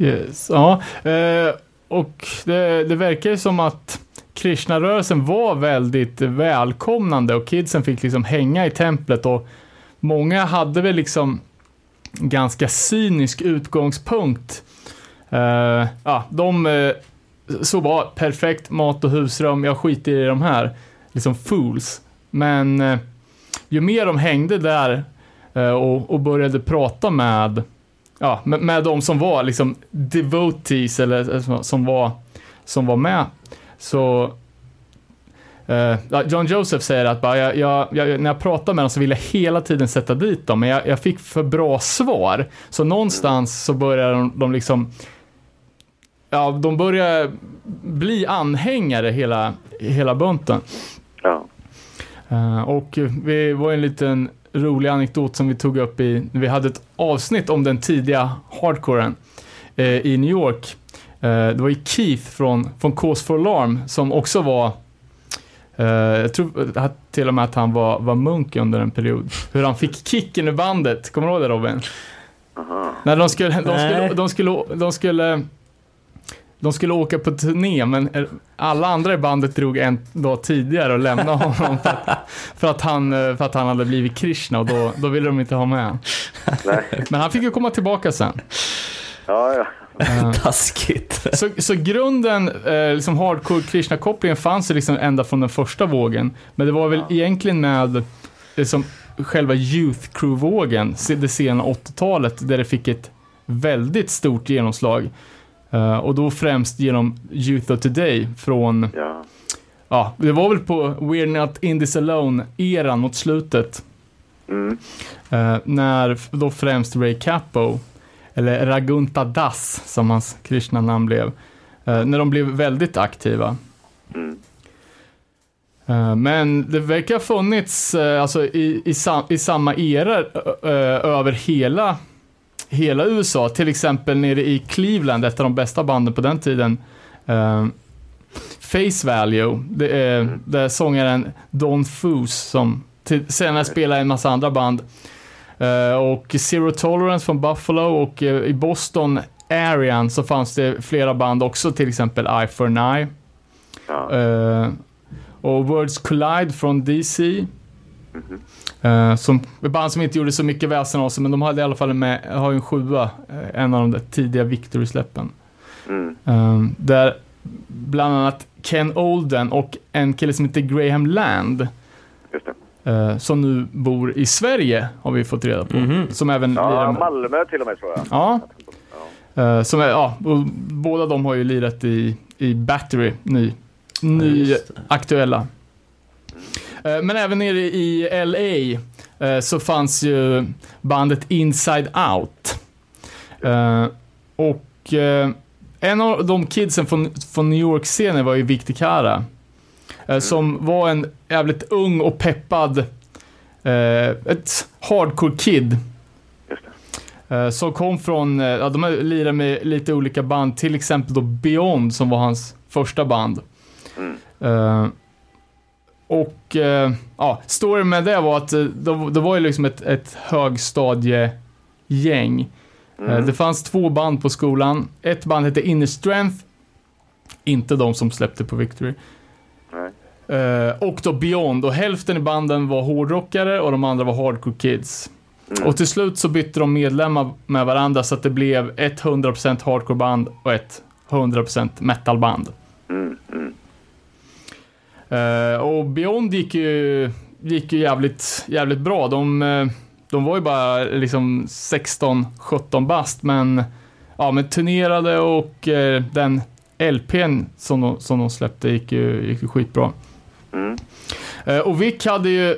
Yes, ja. Eh, och det, det verkar ju som att Krishna-rörelsen var väldigt välkomnande och kidsen fick liksom hänga i templet och många hade väl liksom ganska cynisk utgångspunkt. Eh, ja, de eh, så var perfekt mat och husrum, jag skiter i de här, liksom fools. Men eh, ju mer de hängde där eh, och, och, började prata med, ja, med, med de som var liksom devotees eller som var, som var med, så Uh, John Joseph säger att bara, jag, jag, jag, när jag pratar med dem så vill jag hela tiden sätta dit dem, men jag, jag fick för bra svar. Så någonstans så börjar de, de liksom, ja, de börjar bli anhängare hela, hela bunten. Ja. Uh, och vi var en liten rolig anekdot som vi tog upp i, vi hade ett avsnitt om den tidiga hardcoren uh, i New York. det var ju Keith från, från Cause for Alarm som också var Uh, jag tror till och med att han var, var munk under en period. Hur han fick kicken i bandet. Kommer du ihåg det Robin? Aha. När de skulle, de skulle, de skulle, de skulle, de skulle åka på turné, men alla andra i bandet drog en dag tidigare och lämnade honom för att, för att, han, för att han hade blivit Krishna och då, då ville de inte ha med Men han fick ju komma tillbaka sen. Ja, ja. Taskigt. Så, så grunden, eh, liksom hardcore Krishna-kopplingen fanns ju liksom ända från den första vågen. Men det var väl ja. egentligen med liksom, själva Youth Crew-vågen, det sena 80-talet, där det fick ett väldigt stort genomslag. Uh, och då främst genom Youth of Today från, ja. ja, det var väl på We're Not In This Alone-eran mot slutet. Mm. Uh, när då främst Ray Capo eller Ragunta Das som hans Krishna-namn blev, eh, när de blev väldigt aktiva. Mm. Eh, men det verkar ha funnits eh, alltså, i, i, sam, i samma era över hela, hela USA, till exempel nere i Cleveland, ett av de bästa banden på den tiden. Face Value, det är, mm. det är sångaren Don Foos som till, senare spelar i en massa andra band. Eh, och Zero Tolerance från Buffalo och uh, i Boston arean så fanns det flera band också, till exempel Eye for an Eye. Ja. Uh, och Words Collide från DC. Mm -hmm. som, band som inte gjorde så mycket väsen av sig, men de hade i alla fall med, har ju en sjua, en av de där tidiga Victory-släppen. Mm. där bland annat Ken Olden och en kille som heter Graham Land Just det eh, som nu bor i Sverige, har vi fått reda på. Mm -hmm. Som även ja, lirar med... Malmö till och med tror jag. Ja. ja. Eh, som är, ja, och båda de har ju lirat i, i Battery, ny, ny aktuella. Eh, men även nere i LA eh, så fanns ju bandet Inside Out. Eh, och en av de kidsen från, från New York-scenen var ju Victor Cara. Eh, som var en jävligt ung och peppad, ett hardcore kid. Eh, som kom från, ja de lirat med lite olika band, till exempel då Beyond som var hans första band. Mm. Och ja, storyn med det var att det, det var ju liksom ett, ett högstadiegäng. Mm. Det fanns två band på skolan. Ett band hette Inner Strength. Inte de som släppte på Victory. Uh, och då Beyond, och hälften i banden var hårdrockare och de andra var hardcore kids. Mm. Och till slut så bytte de medlemmar med varandra så att det blev ett 100% hardcoreband och ett 100% metalband. Mm. Mm. Uh, och Beyond gick ju, gick ju jävligt, jävligt bra. De, uh, de var ju bara liksom 16-17 bast, men, ja, men turnerade och uh, den LPn som de, som de släppte gick ju, gick ju skitbra. Mm. Och Vic hade ju,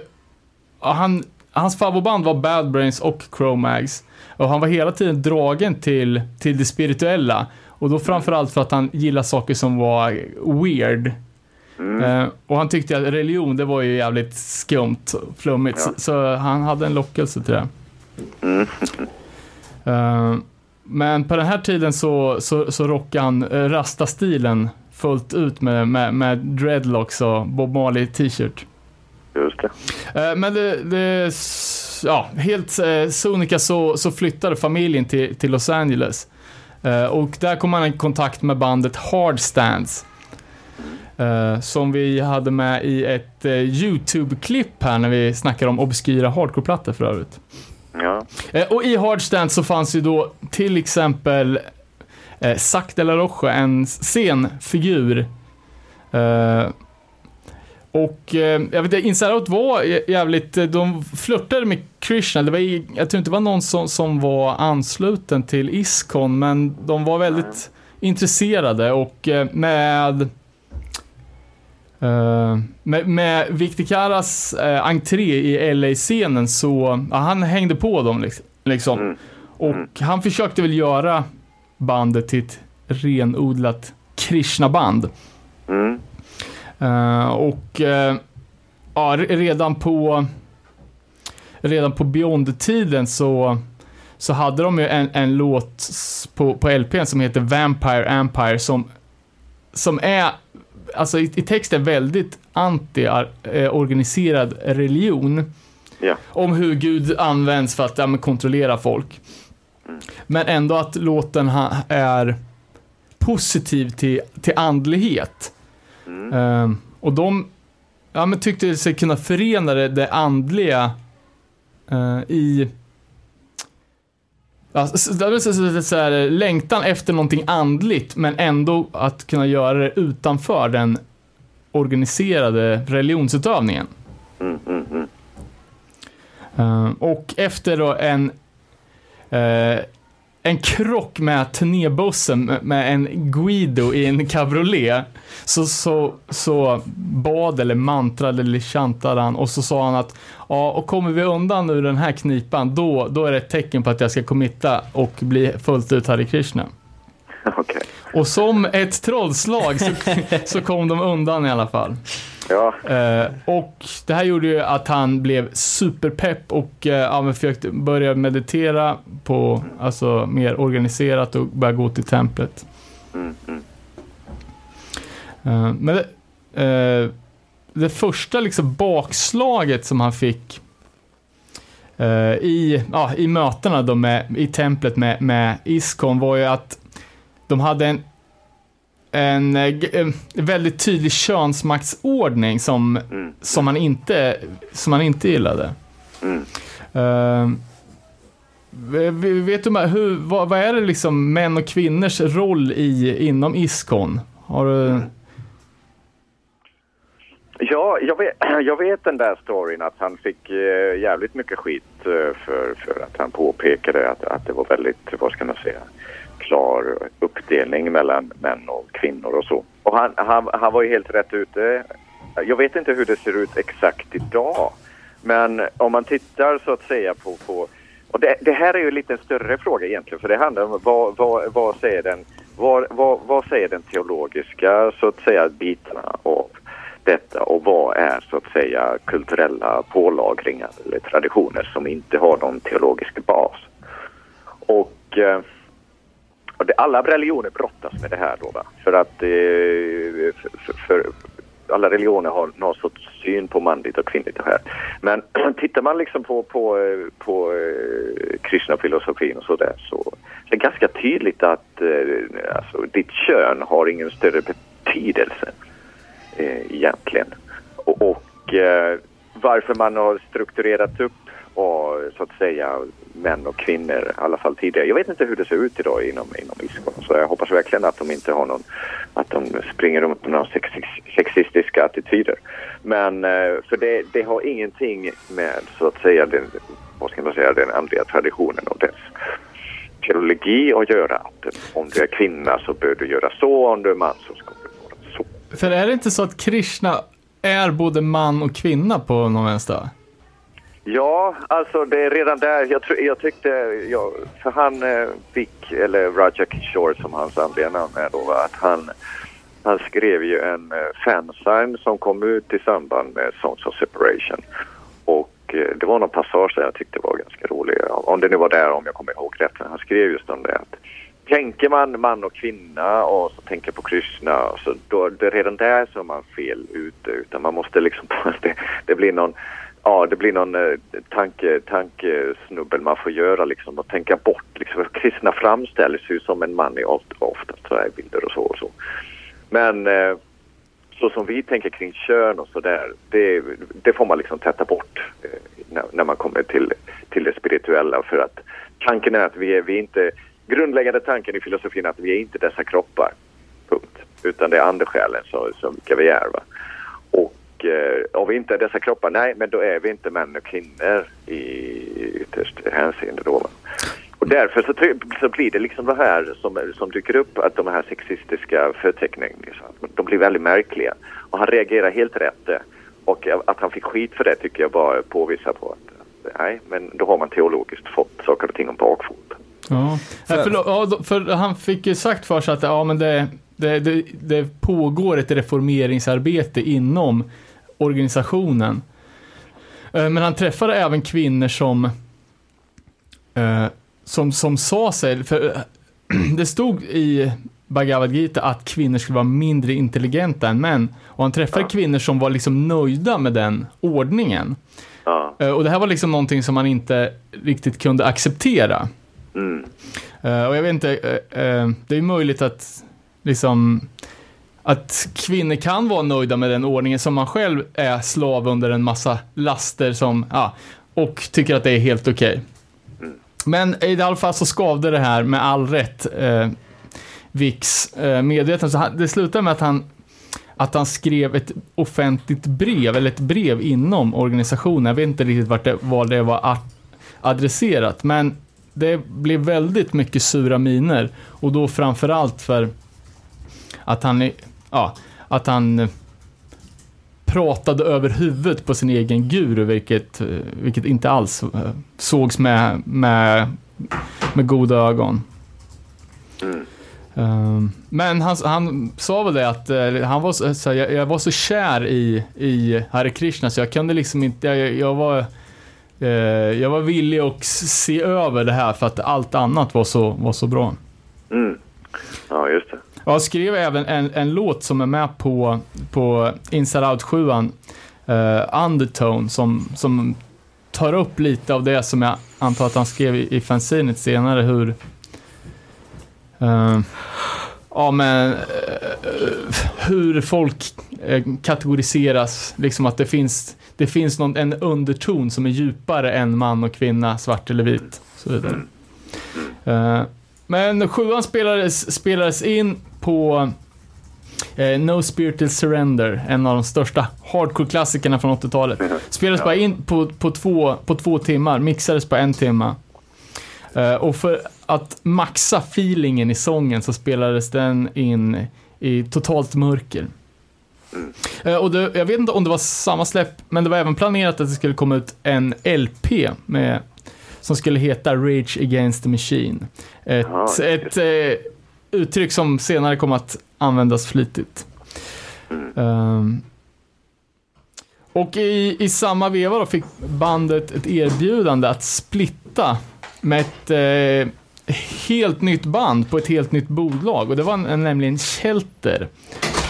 han, hans favoritband var Bad Brains och Chromags. Och han var hela tiden dragen till, till det spirituella. Och då framförallt för att han gillade saker som var weird. Mm. Uh, och han tyckte att religion, det var ju jävligt skumt, flummigt. Ja. Så, så, han hade en lockelse till det. Mm. Uh, men på den här tiden så, så, så rockade han rasta-stilen fullt ut med, med, med dreadlocks och Bob Marley t-shirt. Just det. Eh, men det, det ja, helt eh, sonika så, så flyttade familjen till, till Los Angeles. Eh, och där kom han i kontakt med bandet Hardstands. Eh, som vi hade med i ett eh, YouTube-klipp här när vi snackade om obskyra hardcore-plattor för övrigt. Ja. Eh, och i Hardstand så fanns ju då till exempel Zac de la Rocha, en scenfigur. Och jag vet inte, Inside var jä- jävligt, de flörtade med Krishna. Det var, jag tror inte det var någon som, som var ansluten till Iskon, men de var väldigt intresserade och med Eh, med, med Victor Caras uh, entré i LA-scenen så, ja, han hängde på dem liksom. liksom. Mm. Och han försökte väl göra bandet till ett renodlat Krishna-band. Mm. Eh, och eh, ja, re- redan på redan på Beyond-tiden så, så hade de ju en, en låt på, på LPn som heter Vampire Empire som, som är alltså i, i texten väldigt anti-organiserad religion. Ja. Om hur Gud används för att ja, kontrollera folk. Men ändå att låten ha, är positiv till, till andlighet. Mm. Ehm, och de ja, men tyckte sig kunna förena det, det andliga eh, i Ja, så- så- så, här, längtan efter någonting andligt, men ändå att kunna göra det utanför den organiserade religionsutövningen. Mm, mm, mm. Eh, och efter då en, eh, en krock med turnébussen med, en Guido i en cabriolet så, så, så bad eller mantrade eller chantade han och så sa han att ja, och kommer vi undan ur den här knipan då, då är det ett tecken på att jag ska committa och bli fullt ut Hare Krishna. Okej. Och som ett trollslag så, så kom de undan i alla fall. Ja. Eh, och det här gjorde ju att han blev superpepp och eh, försökte börja meditera på, alltså mer organiserat och börja gå till templet. Mm, mm. Eh, men det, eh, det första liksom bakslaget som han fick eh, i, ja, i mötena då med, i templet med, med Iskon var ju att de hade en, en, eh, g- en väldigt tydlig könsmaktsordning som, Mm. som, man, inte, som man inte gillade. Mm. Eh, v- vet du hur, vad, vad är det liksom män och kvinnors roll i, inom Iskon? Har du... Ja, jag vet, jag vet den där storyn att han fick eh, jävligt mycket skit eh, för, för att han påpekade att, att det var väldigt, vad ska man säga, klar uppdelning mellan män och kvinnor och så. Och han, han, han var ju helt rätt ute. Jag vet inte hur det ser ut exakt idag. Men om man tittar så att säga på, på och det, det här är ju en lite större fråga egentligen för det handlar om vad, vad, vad säger den vad, vad, vad säger den teologiska så att säga bitarna av detta och vad är så att säga kulturella pålagringar eller traditioner som inte har någon teologisk bas. Och, eh, och det, alla religioner brottas med det här då va? För att eh, för, för, för alla religioner har någon sorts syn på manligt och kvinnligt och här. Men tittar man liksom på, på, eh, på eh, Krishna-filosofin och sådär så är det ganska tydligt att eh, alltså, ditt kön har ingen större betydelse eh, egentligen. Och, och eh, varför man har strukturerat upp och så att säga män och kvinnor i alla fall tidigare. Jag vet inte hur det ser ut idag inom, inom Iskon så jag hoppas verkligen att de inte har någon, att de springer runt med några sexistiska attityder. Men eh, för det, det har ingenting med så att säga den, vad ska man säga, den andliga traditionen och dess teologi att göra. Att om du är kvinna så bör du göra så, om du är man så ska du vara så. För är det inte så att Krishna är både man och kvinna på någon vänster? Ja, alltså det är redan där. Jag, jag tyckte, jag, för han eh, fick, eller Roger Kishore som hans andliga namn är då, att han, han skrev ju en eh, fansign som kom ut i samband med Songs of Separation. Och eh, det var någon passage där jag tyckte var ganska rolig. Om det nu var där, om jag kommer ihåg rätt. Han skrev just om det att tänker man man och kvinna och så tänker på Krishna så då, det är redan där så är man fel ute. Utan man måste liksom, det, det blir någon Ja, det blir någon eh, tanke, tankesnubbel man får göra liksom och tänka bort. Liksom. Kristna framställs ju som en man i ofta, ofta så här bilder och så och så. Men eh, så som vi tänker kring kön och sådär, det, det får man liksom tätta bort eh, när, när, man kommer till, till det spirituella för att tanken är att vi är, vi är inte, grundläggande tanken i filosofin är att vi är inte dessa kroppar, punkt. Utan det är andesjälen som, som vilka vi är. Va? Och eh, om vi inte är dessa kroppar, nej men då är vi inte män och kvinnor i ytterst hänseende då. Och därför så, så blir det liksom det här som, som dyker upp, att de här sexistiska förteckningarna, liksom, de blir väldigt märkliga. Och han reagerar helt rätt. Och att han fick skit för det tycker jag bara påvisar på att nej, men då har man teologiskt fått saker och ting om bakfoten. Ja, för, för, för, han fick ju sagt för sig att ja, men det, det, det, det pågår ett reformeringsarbete inom organisationen. Eh, men han träffade även kvinnor som eh, som, som sa sig, för det stod i Bhagavad Gita att kvinnor skulle vara mindre intelligenta än män. Och han träffade ja. kvinnor som var liksom nöjda med den ordningen. Ja. Eh, och det här var liksom någonting som man inte riktigt kunde acceptera. Mm. Eh, och jag vet inte, eh, det är möjligt att liksom att kvinnor kan vara nöjda med den ordningen som man själv är slav under en massa laster som, ja, och tycker att det är helt okej. Okay. Men i alla fall så skavde det här med all rätt eh, Vicks eh, medveten. Så han, det slutade med att han, att han skrev ett offentligt brev, eller ett brev inom organisationen. Jag vet inte riktigt vart det, var det var adresserat, men det blev väldigt mycket sura miner. Och då framförallt för att han, ja, att han pratade över huvudet på sin egen guru, vilket, eh, vilket inte alls eh, sågs med, med, med goda ögon. Mm. Um, men han, han sa väl det att han var så, så jag, jag, var så kär i, i Hare Krishna så jag kunde liksom inte, jag, jag var jag var villig att se över det här för att allt annat var så, var så bra. Mm. Ja, just det. Jag skrev även en, en låt som är med på, på Inside Out 7 uh, eh, Undertone, som, som tar upp lite av det som jag antar att han skrev i, i fanzinet senare, hur uh, Ja men uh, hur folk uh, kategoriseras, liksom att det finns, det finns någon, en underton som är djupare än man och kvinna, svart eller vit. Så vidare. Men sjuan spelades, spelades in på eh, No Spiritual Surrender, en av de största hardcore-klassikerna från 80-talet. Spelades ja. bara in på, på, två, på två timmar, mixades på en timme. Eh, och för att maxa feelingen i sången så spelades den in i totalt mörker. Mm. Eh, och det, jag vet inte om det var samma släpp, men det var även planerat att det skulle komma ut en LP med, som skulle heta Rage Against the Machine. Ett, ja, ett, eh, uttryck som senare kom att användas flitigt. Mm. Um, och i, i samma veva då fick bandet ett erbjudande att splitta med ett eh, helt nytt band på ett helt nytt bolag. Och det var en, nämligen Shelter,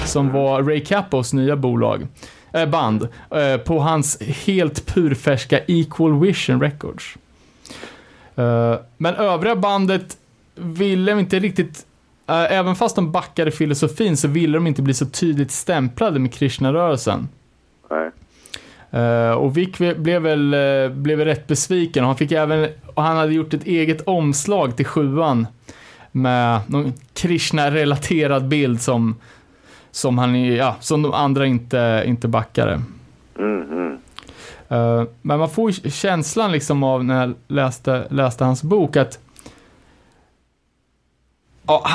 som mm. var Ray Capos nya bolag, äh, band, äh, på hans helt purfärska Equal Vision Records. Uh, men övriga bandet ville inte riktigt Eh, även fast de backade filosofin så ville de inte bli så tydligt stämplade med Krishna-rörelsen. Nej. Uh, och Vic blev väl, blev väl rätt besviken. Han, fick även, och han hade gjort ett eget omslag till sjuan med någon Krishna-relaterad bild som, som, han, ja, som de andra inte, inte backade. Mm, mm. Uh, men man får känslan liksom av när jag läste, läste hans bok att ja,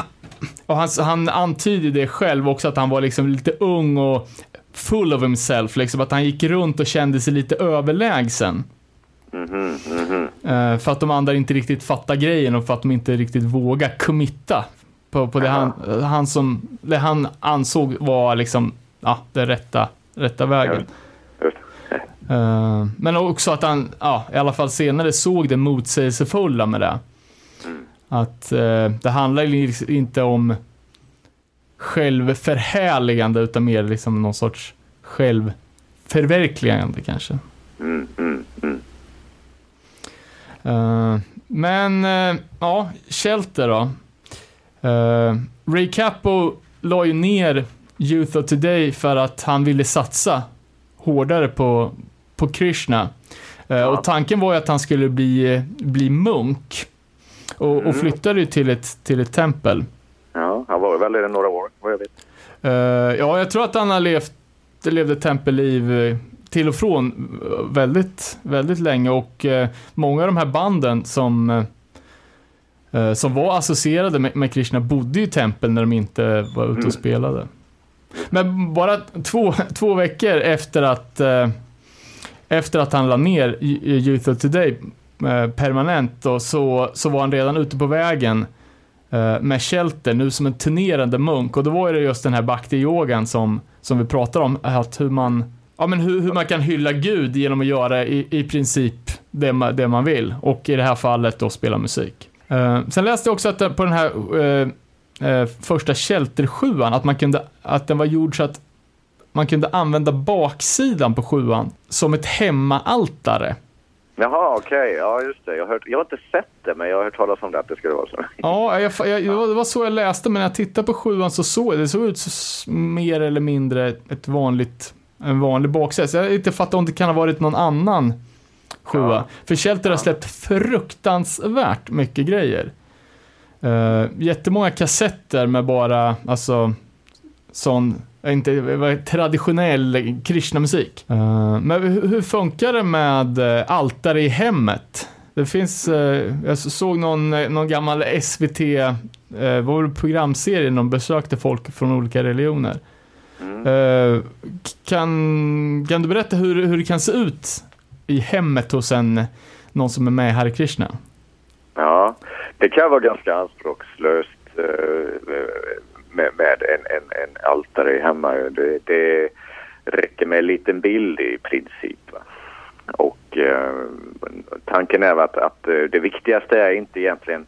och han, han antyder det själv också, att han var liksom lite ung och full of himself, liksom att han gick runt och kände sig lite överlägsen. Mm -hmm, mm -hmm. För att de andra inte riktigt fattar grejen och för att de inte riktigt vågar committa på, på det, han, han som, det han ansåg var liksom, ja, den rätta, rätta vägen. Uh, men också att han, ja, i alla fall senare såg det motsägelsefulla med det. Att eh, det handlar liksom inte om självförhärligande utan mer liksom någon sorts självförverkligande kanske. Mm, mm, mm. Eh, men eh, ja, Shelter då. Uh, Ray Capo la ju ner Youth of Today för att han ville satsa hårdare på, på Krishna. Uh, Och tanken var ju att han skulle bli, bli munk. Och, och Mm. flyttade ju till ett, till ett tempel. Ja, han var väl det några år, vad jag vet. Eh, ja, jag tror att han har levt, levde tempelliv eh, till och från eh, väldigt, väldigt länge och eh, många av de här banden som, eh, eh, som var associerade med, Krishna bodde i tempel när de inte var ute och Mm. spelade. Men bara två, två veckor efter att, eh, efter att han la ner Youth of Today eh, permanent då, så, så var han redan ute på vägen eh, med Shelter nu som en turnerande munk och då var det just den här bhakti-yogan som, som vi pratar om, att hur man, ja, men hur, hur man kan hylla Gud genom att göra i, i princip det man, det man vill och i det här fallet då spela musik. Eh, sen läste jag också att på den här första Shelter-sjuan, att man kunde, att den var gjord så att man kunde använda baksidan på sjuan som ett hemmaaltare. Jaha, okej. Ja, just det. Jag har, hört, jag har inte sett det, men jag har hört talas om det, att det skulle vara så. Ja, jag, jag, det var- så jag läste, men när jag tittade på sjuan så såg det såg ut så, mer eller mindre ett vanligt, en vanlig baksida. Så jag har inte fattat om det kan ha varit någon annan sjua. Ja. För Shelter har släppt fruktansvärt mycket grejer. Uh, jättemånga kassetter med bara, alltså, sån, inte, vad- traditionell Krishna-musik. Eh, men hur, hur funkar det med uh, altare i hemmet? Det finns, eh, jag såg någon, eh, någon gammal SVT, uh, vad var det, programserie, de besökte folk från olika religioner. Mm. Eh, kan, kan du berätta hur, hur det kan se ut i hemmet hos en, någon som är med i Hare Krishna? Ja, det kan vara ganska anspråkslöst eh, med, med en, en, en altare hemma. Det, det räcker med en liten bild i princip. Va? Och eh, tanken är att, att eh, det viktigaste är inte egentligen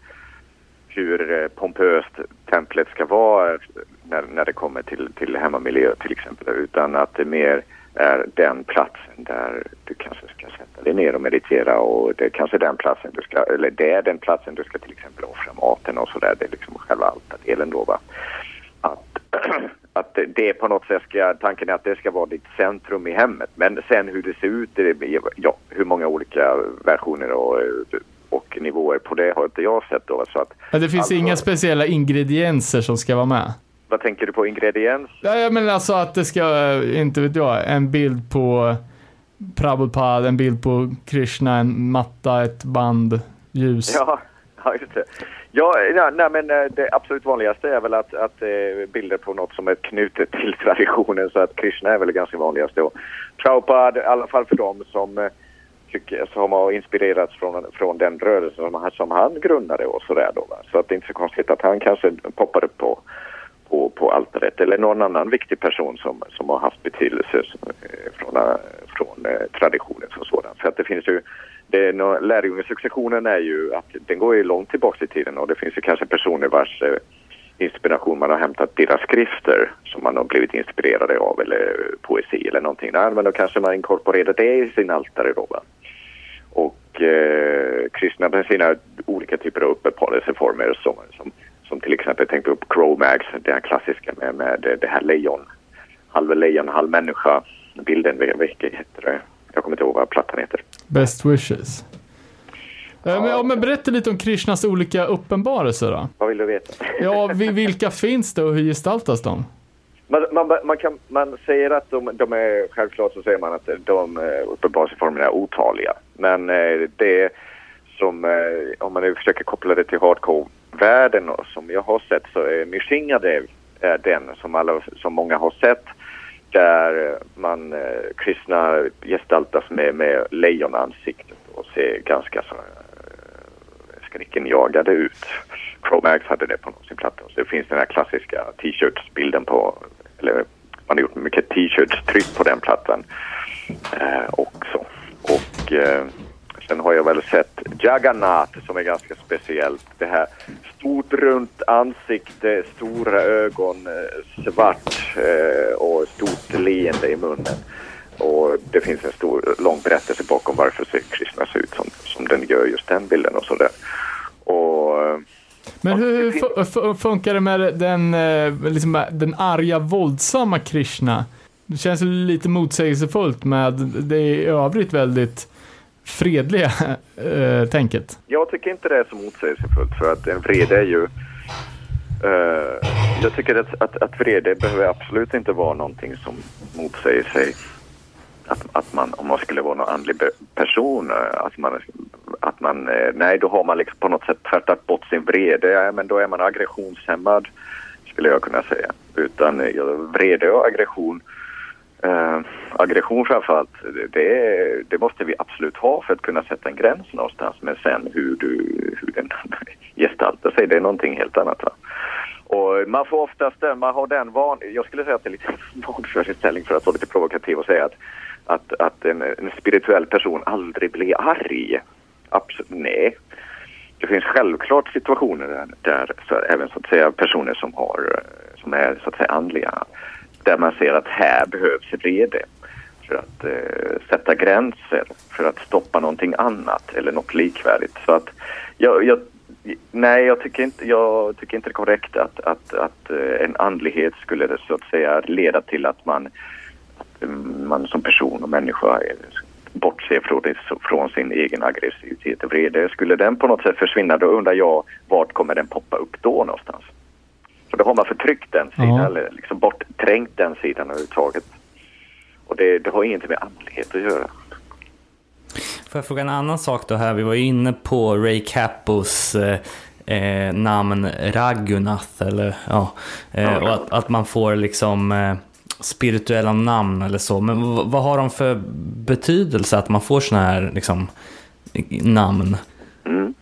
hur eh, pompöst templet ska vara när, när det kommer till, till hemmamiljö till exempel. Utan att det mer är den platsen där du kanske ska sätta dig ner och meditera och det är kanske den platsen du ska, eller det är den platsen du ska till exempel offra maten och sådär. Det är liksom själva altardelen då va. Att, det på något sätt ska, tanken är att det ska vara ditt centrum i hemmet. Men sen hur det ser ut, det, ja, hur många olika versioner och, och nivåer på det har inte jag sett då. Så att, Ja, det finns Alltså- inga speciella ingredienser som ska vara med. vad tänker du på ingrediens? Ja, jag menar alltså att det ska, inte vet jag, en bild på Prabhupada, en bild på Krishna, en matta, ett band, ljus. Ja, ja just det. Ja, ja, nej, men eh, det absolut vanligaste är väl att, att eh, bilder på något som är knutet till traditionen så att Krishna är väl det ganska vanligaste. Och Prabhupada, i alla fall för dem som, eh, tycker, som har inspirerats från, från den rörelsen som han, som han grundade och sådär då. Va? Så att det är inte så konstigt att han kanske poppar upp på, på, på altaret eller någon annan viktig person som, som har haft betydelse som, från, från traditionen som sådan. För att det finns ju det är lärjungesuccessionen är ju att den går ju långt tillbaka i tiden och det finns ju kanske personer vars eh, inspiration man har hämtat deras skrifter som man har blivit inspirerade av eller eh, poesi eller någonting. där. men då kanske man inkorporerar det i sin altare då va? Och eh, kristna med sina olika typer av uppenbarelseformer som, som, som till exempel tänk på Cro-Mags, det här klassiska med, med det här lejon, halv lejon, halv människa bilden, vilken heter det? Jag kommer inte ihåg vad plattan heter. Best wishes. Ja. Men, ja, men berätta lite om Krishnas olika uppenbarelser då. Vad vill du veta? Ja, vi- vilka finns det och hur gestaltas de? Man, man, man, kan, man säger att de, de är, självklart så säger man att de eh, uppenbarelseformerna är otaliga. Men eh, det som, eh, om man nu försöker koppla det till hardcore-världen som jag har sett så är Mishingadev är den som, alla, som många har sett. Där man, eh, kristna gestaltas med, med lejonansiktet och ser ganska så eh, skräckenjagade ut. Chromax hade det på sin platta. Så det finns den här klassiska t-shirtsbilden på, eller man har gjort mycket t-shirts-tryck på den plattan eh, också. Och eh, sen har jag väl sett Jagannath som är ganska speciellt. Det här stort runt ansikte, stora ögon, eh, svart eh, och stort leende i munnen. och det finns en stor, lång berättelse bakom varför ser Krishna ser ut som, som den gör, just den bilden och sådär. Och eh, Men hur fu- funkar det med den, liksom, den arga, våldsamma Krishna? Det känns lite motsägelsefullt med det i övrigt väldigt fredliga eh, tänket. Jag tycker inte det är så motsägelsefullt för att en vrede är ju... eh, jag tycker att, att, att vrede behöver absolut inte vara någonting som motsäger sig. Att, att man, om man skulle vara någon andlig person, eh, att man, att man, eh, nej då har man liksom på något sätt tvärtat bort sin vrede, ja, men då är man aggressionshämmad skulle jag kunna säga. Utan ja, vrede och aggression Eh, aggression framförallt, det, det, det måste vi absolut ha för att kunna sätta en gräns någonstans. Men sen hur, du, hur den gestaltar sig, det är någonting helt annat. Va? Och man får oftast den, man har den van, jag skulle säga att det är lite vanföreställning för att vara lite provokativ och säga att, att, att en, en spirituell person aldrig blir arg. Absolut, nej. Det finns självklart situationer där, där så även så att säga personer som, har, som är så att säga andliga där man ser att här behövs vrede för att eh, sätta gränser, för att stoppa någonting annat eller något likvärdigt. Så att jag, jag, nej, jag tycker inte, jag tycker inte det är korrekt att, att, att eh, en andlighet skulle så att säga leda till att man, att man som person och människa bortser från, det, från sin egen aggressivitet och vrede. Skulle den på något sätt försvinna då undrar jag vart kommer den poppa upp då någonstans? Då har man förtryckt den sidan Ja. eller liksom bortträngt den sidan överhuvudtaget. Och det, det har ingenting med andlighet att göra. Får jag fråga en annan sak då här? Vi var ju inne på Ray Cappos eh, eh, namn Raghunath, eller ja. Eh, Ja. och att, att man får liksom eh, spirituella namn eller så. Men v- vad har de för betydelse att man får såna här liksom namn? Mm.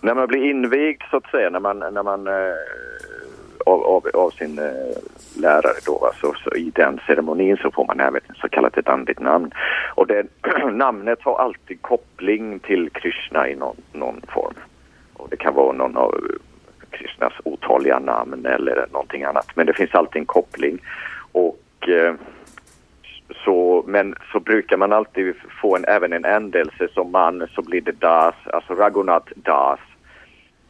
När man blir invigd så att säga, när man, när man eh, av, av, av sin eh, lärare då, va, så, så i den ceremonin så får man även ett så kallat ett andligt namn. Och det, namnet har alltid koppling till Krishna i någon, någon form. Och det kan vara någon av Krishnas otaliga namn eller någonting annat. Men det finns alltid en koppling. Och eh, så, men så brukar man alltid få en, även en ändelse som man så blir det das, alltså Raghunath Das.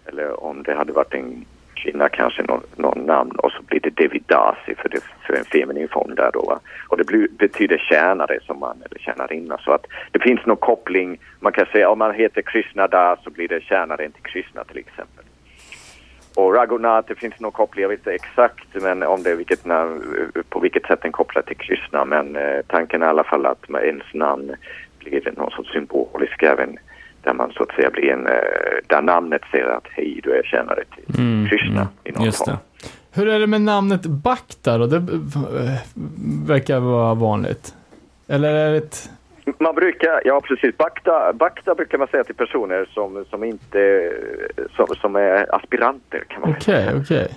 Eller om det hade varit en kvinna kanske någon, någon namn och så blir det Devidasi för, det, för en feminin form där då. Va? Och det blir, betyder tjänare som man eller tjänarinna. Så att det finns någon koppling. Man kan säga om man heter Krishna Das så blir det tjänaren till Krishna till exempel. Och Raghunath, det finns någon koppling, jag vet inte exakt men om det är vilket namn, på vilket sätt den kopplar till Krishna. Men eh, tanken är i alla fall att med ens namn blir någon sorts symbolisk även där man så att säga blir en, eh, där namnet säger att hej du är tjänare till Mm, Krishna mm, i någon form. det. Hur är det med namnet Bakta då? Det eh, verkar vara vanligt. Eller är det ett... Man brukar, ja precis, bakta, bakta brukar man säga till personer som, som inte, som, som är aspiranter kan man Okej, säga. okej.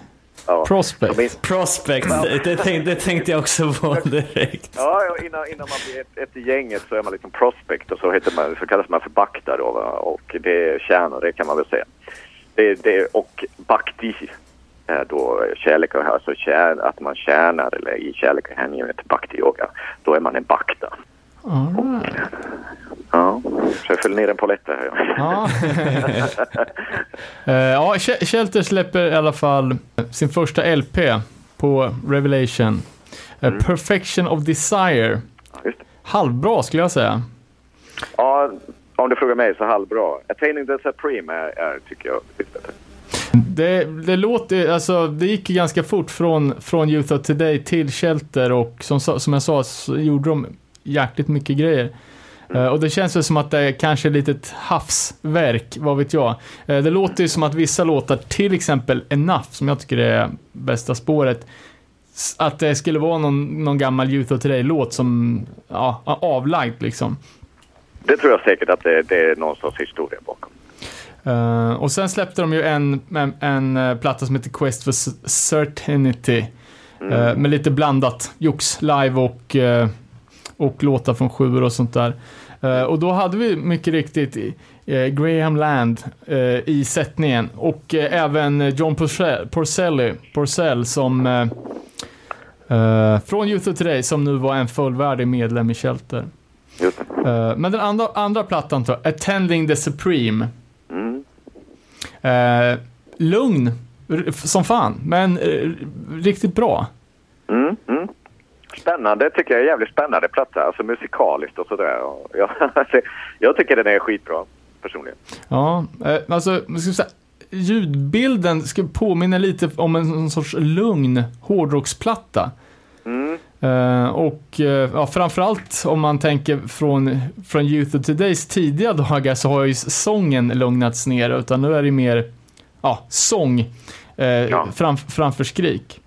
Ja. Prospect. Är- Prospect, det, tänkte, det tänkte jag också på direkt. Ja, innan, innan man blir ett, ett i gänget så är man liksom prospect och så, heter man, så kallas man för bakta då va? och det är tjänare kan man väl säga. Det, det, och bhakti är då kärlek och alltså tjän, att man tjänar eller i kärlek och hängivenhet bhakti yoga. Då är man en bakta. Right. Ja, så jag föll ner en polett där. Ja. Ja. Eh, Shelter släpper i alla fall sin första LP på Revelation. Eh, Mm. Perfection of Desire. Just det. Halvbra skulle jag säga. Ja, om du frågar mig så halvbra. Attaining the Supreme är, är tycker jag, bättre. Det, det låter, alltså det gick ganska fort från, från Youth of Today till Shelter och som, som jag sa så gjorde de jäkligt mycket grejer. Eh, och det känns väl som att det är kanske ett litet havsverk, vad vet jag. Eh, det låter ju som att vissa låtar, till exempel Enough, som jag tycker är bästa spåret, att det skulle vara någon, någon gammal Youth of Today-låt som, ja, avlagd liksom. Det tror jag säkert att det, det är någon sorts historia bakom. Eh, och sen släppte de ju en, en, en platta som heter Quest for Certainty. eh, med lite blandat jox, live och, uh, och låtar från sjuor och sånt där. Eh, och då hade vi mycket riktigt uh, Graham Land eh, i sättningen och eh, även John Porcell, Porcelli, Porcell som, eh, Eh, från Youth of Today som nu var en fullvärdig medlem i Shelter. Eh, men den andra, andra plattan då, Attending the Supreme. Mm. Eh, lugn som fan, men eh, riktigt bra. Mm, mm. Spännande tycker jag. Jävligt spännande platta. Alltså musikaliskt och sådär. Jag, jag tycker den är skitbra personligen. Ja, eh, alltså, säga, ljudbilden ska påminna lite om en, sorts lugn hårdrocksplatta. Mm. Eh, och eh, ja, framförallt om man tänker från, från Youth of Todays tidiga dagar så har ju sången lugnats ner utan nu är det mer ja, sång eh, Ja. fram, framför skrik.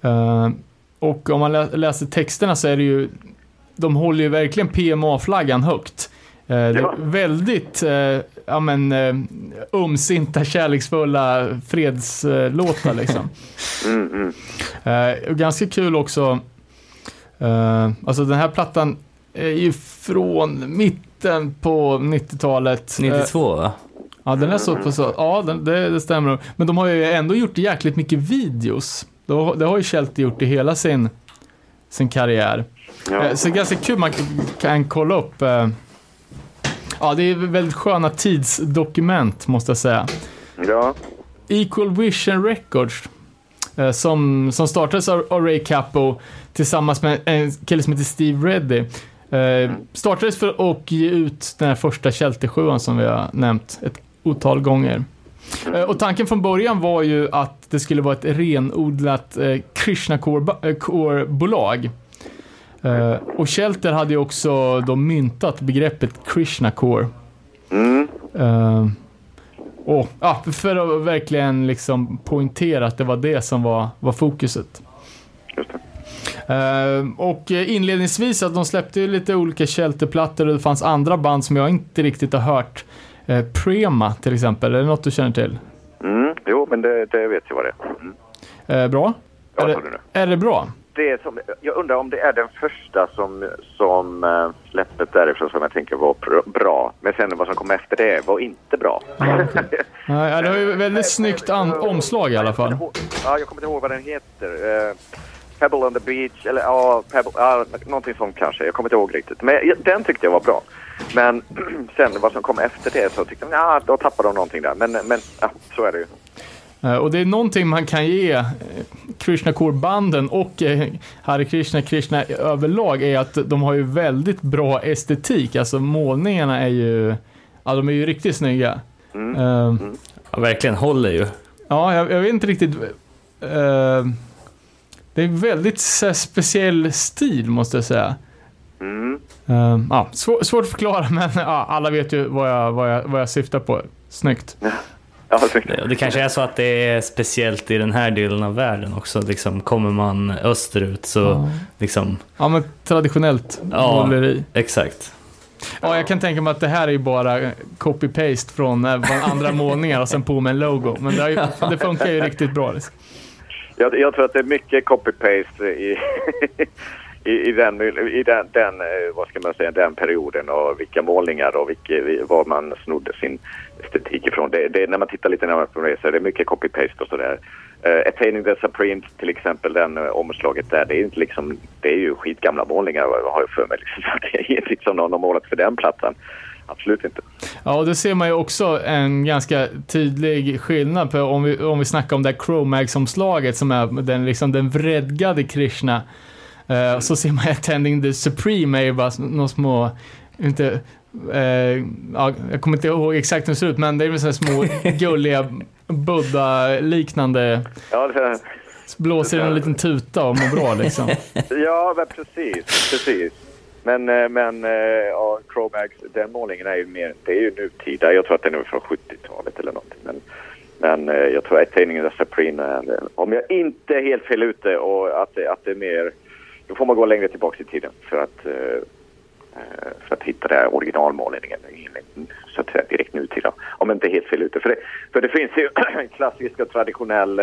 Eh, och om man lä läser texterna så är det ju, de håller ju verkligen PMA-flaggan högt. Eh, det är Ja. väldigt eh, ja, men, eh, umsinta, kärleksfulla fredslåtar liksom. Mm, mm. Eh, och ganska kul också, eh, alltså den här plattan är ju från mitten på 90-talet. Eh, 92 va? ja, den är så på så, ja den, det, det stämmer nog. Men de har ju ändå gjort jäkligt mycket videos. Det har, det har ju Shelter gjort i hela sin, sin karriär. Ja. Eh, så ganska kul, man kan, kolla upp. Eh, ja, det är väldigt sköna tidsdokument måste jag säga. ja. Equal Vision Records. eh, Som, som startades av, av Ray Capo tillsammans med en kille som heter Steve Reddy. Startades för att ge ut den här första Shelter som vi har nämnt ett otal gånger. Eh, och tanken från början var ju att det skulle vara ett renodlat eh, Krishna eh, Core-bolag. Och Shelter hade ju också då myntat begreppet Krishna Core. Mm. Uh, och, ja, för att verkligen liksom poängtera att det var det som var, var fokuset. Just det. Eh, och inledningsvis att de släppte ju lite olika shelterplattor och det fanns andra band som jag inte riktigt har hört. Eh, Prema till exempel, är det något du känner till? Mm. Jo, men det, det vet jag vad det är. Mm. Eh, bra? Ja, är, det, nu. är det bra? Det är som, jag undrar om det är den första som, som äh, släppet därifrån som jag tänker var bra. Men sen vad som kom efter det var inte bra. Ja, okej. Nej, det har ju väldigt snyggt omslag i alla fall. Ja, jag kommer inte ihåg vad den heter. Eh, Pebble on the beach, eller ja, Pebble, ja, någonting sånt kanske. Jag kommer inte ihåg riktigt. Men den tyckte jag var bra. Men sen vad som kom efter det så tyckte jag, ja, då tappade de någonting där. Men, men ja, så är det ju. Eh, Och det är någonting man kan ge eh, Krishna Core-banden och eh, Hare Krishna Krishna överlag är att de har ju väldigt bra estetik. Alltså målningarna är ju, ja de är ju riktigt snygga. Mm. Eh, Ja, verkligen håller ju. Ja, jag, jag vet inte riktigt. eh, det är väldigt så här, speciell stil måste jag säga. Mm. Eh, ja, svår, svårt att förklara men ja, alla vet ju vad jag, vad, jag, vad jag syftar på. Snyggt. Ja, det- Det, det kanske är så att det är speciellt i den här delen av världen också. Liksom, kommer man österut så Ja. liksom, Ja, men traditionellt Ja. måleri. exakt. Ja, jag kan tänka mig att det här är ju bara copy-paste från eh, andra målningar och sen på med en logo. Men det, ju, det funkar ju riktigt bra. Liksom. Jag, jag tror att det är mycket copy-paste i, i, i, den, i den, den, eh, vad ska man säga, den perioden och vilka målningar och vilka, var man snodde sin estetik ifrån. Det, det, när man tittar lite närmare på det så är det mycket copy-paste och sådär. Uh, Attaining the Supreme till exempel, den uh, omslaget där, det är, inte liksom, det är ju skitgamla målningar har jag för mig. Liksom. Det är inte liksom någon har målat för den plattan. Absolut inte. Ja, och då ser man ju också en ganska tydlig skillnad på om vi, om vi snackar om det här Chromags-omslaget som är den, liksom, den vredgade Krishna. Eh, så ser man Attending the Supreme är ju bara några små, inte, eh, ja, jag kommer inte ihåg exakt hur det ser ut, men det är väl sådana små gulliga Buddha-liknande, Ja, det, blåser en liten tuta och mår bra liksom. Ja, men precis. precis. Men, eh, men ja, Chromax, den målningen är ju mer, det är ju nutida. Jag tror att den är från 70-talet eller någonting. Men, men jag tror att tidningen The Supreme, är- om jag inte är helt fel ute och att att det är mer, då får man gå längre tillbaka i tiden för att, eh, eh för att hitta det här originalmålningen så att säga direkt nutida. Om inte helt fel ute. För det, för det finns ju en klassisk och traditionell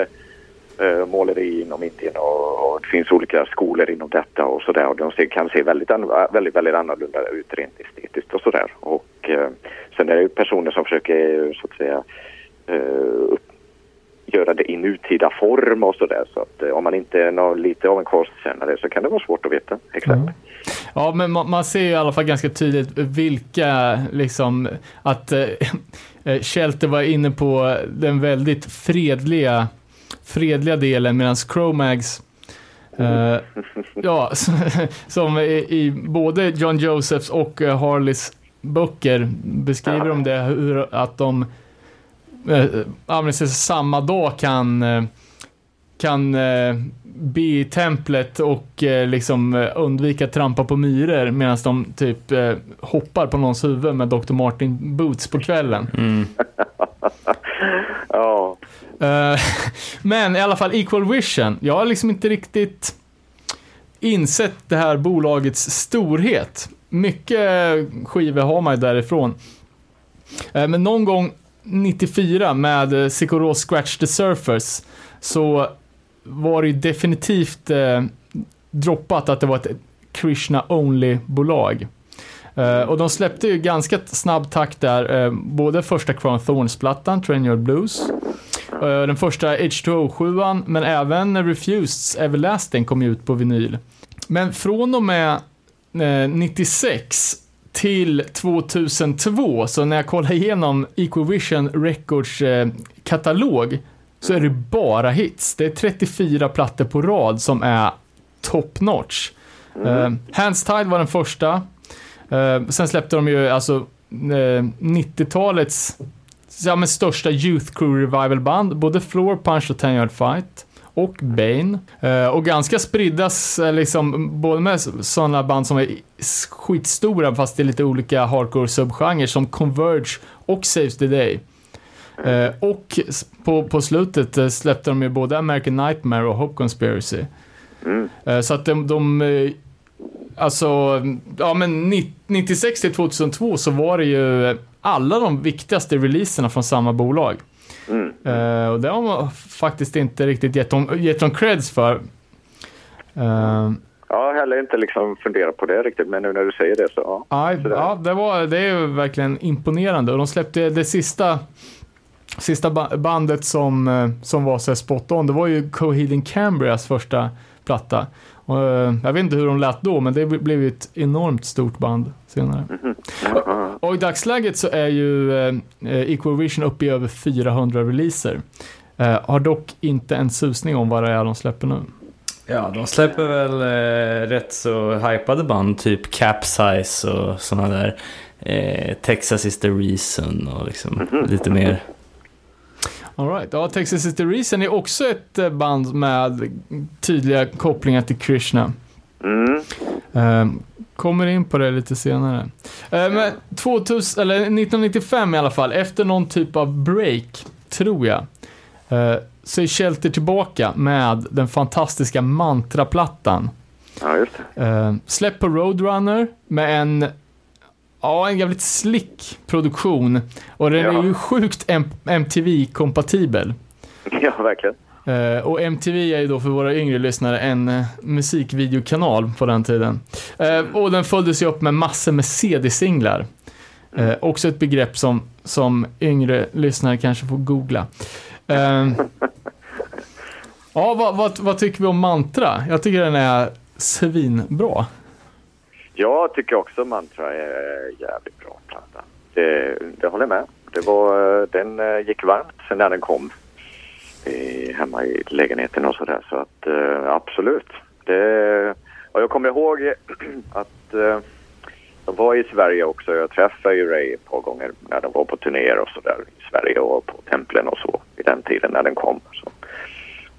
eh, måleri inom Indien och, och det finns olika skolor inom detta och sådär och de ser, kan se väldigt, väldigt, väldigt annorlunda ut rent estetiskt och sådär. Och eh, sen är det ju personer som försöker så att säga eh, upp, göra det i nutida form och sådär. Så att eh, om man inte är någon, lite av en konstkännare så kan det vara svårt att veta exakt. Ja. Ja, men man, ser ju i alla fall ganska tydligt vilka, liksom, att eh, Shelter var inne på den väldigt fredliga, fredliga delen medan Chromags Uh, ja, som i, i, både John Josephs och Harleys böcker beskriver de det, hur, att de uh, samma dag kan, uh, kan uh, be i templet och uh, liksom undvika trampa på myror medan de typ hoppar på någons huvud med Dr. Martin Boots på kvällen. Mm. ja. men i alla fall Equal Vision, jag har liksom inte riktigt insett det här bolagets storhet. Mycket skivor har man ju därifrån. Men någon gång 94 med eh, Sikoro Scratch the Surface, så var det ju definitivt eh, droppat att det var ett Krishna Only-bolag. Eh, och de släppte ju ganska snabb takt där, eh, både första Crown Thorns-plattan, Train Your Blues, eh, den första H2O-7, men även Refuseds Everlasting kom ut på vinyl. Men från och med eh, 96 till 2002, så när jag kollar igenom Equivision Records eh, katalog så är det bara hits. Det är 34 plattor på rad som är top notch. Mm. Uh, Hands Tied var den första. Uh, sen släppte de ju alltså uh, 90-talets ja, men största Youth Crew Revival band, både Floor Punch och Ten Yard Fight och Bane. Uh, och ganska spridda, liksom, både med sådana band som är skitstora fast det är lite olika hardcore subgenrer som Converge och Saves the Day. Uh, och på, på slutet uh, släppte de ju både American Nightmare och Hope Conspiracy. Mm. så att de, de alltså, ja men 96 till 2002 så var det ju alla de viktigaste releaserna från samma bolag. Mm. Uh, och det har man faktiskt inte riktigt gett dem, gett dem creds för. Uh, jag har heller inte liksom funderat på det riktigt, men nu när du säger det så ja. Aj, ja, det, var, det är ju verkligen imponerande och de släppte det sista Sista bandet som, eh, som var så spot on, det var ju Coheed Cambrias första platta. Och, jag vet inte hur de lät då, men det blev ju ett enormt stort band senare. -hmm. och, och, i dagsläget så är ju eh, Equavision uppe i över 400 releaser. Eh, har dock inte en susning om vad det är de släpper nu. Ja, de släpper väl eh, rätt så hypade band, typ Capsize och sådana där. Eh, Texas is the reason och liksom -hmm. lite mer Alright, ja Texas is the reason är också ett eh, band med tydliga kopplingar till Krishna. Mm. Um, kommer in på det lite senare. Uh, men 2000, eller 1995 i alla fall, efter någon typ av break, tror jag, uh, så är Shelter tillbaka med den fantastiska mantraplattan. Ja, just det. Uh, släpp på Roadrunner med en Ja, en jävligt slick produktion. Och den ja. är ju sjukt MTV-kompatibel. Ja, verkligen. Uh, och MTV är ju då för våra yngre lyssnare en uh, musikvideokanal på den tiden. Uh, och den följdes ju upp med massor med CD-singlar. Mm. också ett begrepp som, som yngre lyssnare kanske får googla. ja, vad, vad, vad tycker vi om Mantra? Jag tycker den är svinbra. Jag tycker också Mantra är jävligt bra platta. Det, det håller jag med. Det var, den eh, gick varmt sen när den kom i, hemma i lägenheten och sådär. Så att eh, absolut. Det, och jag kommer ihåg att eh, de var i Sverige också. Jag träffade ju Ray ett par gånger när de var på turnéer och sådär i Sverige och på templen och så i den tiden när den kom. Så.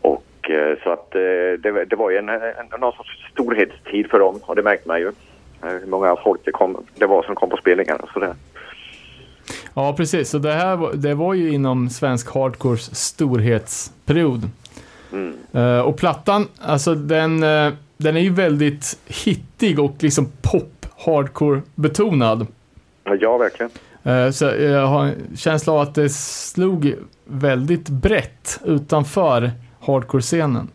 Och så att det, det var ju en, en, någon sorts storhetstid för dem och det märkte man ju. Eh, hur många folk det, kom, det var som kom på spelningar och sådär. Ja, precis. Så det här det var ju inom svensk hardcores storhetsperiod. Mm. Uh, och plattan, alltså den, uh, den är ju väldigt hittig och liksom pop hardcore betonad. Ja, verkligen. Uh, så jag har en känsla av att det slog väldigt brett utanför hardcore-scenen.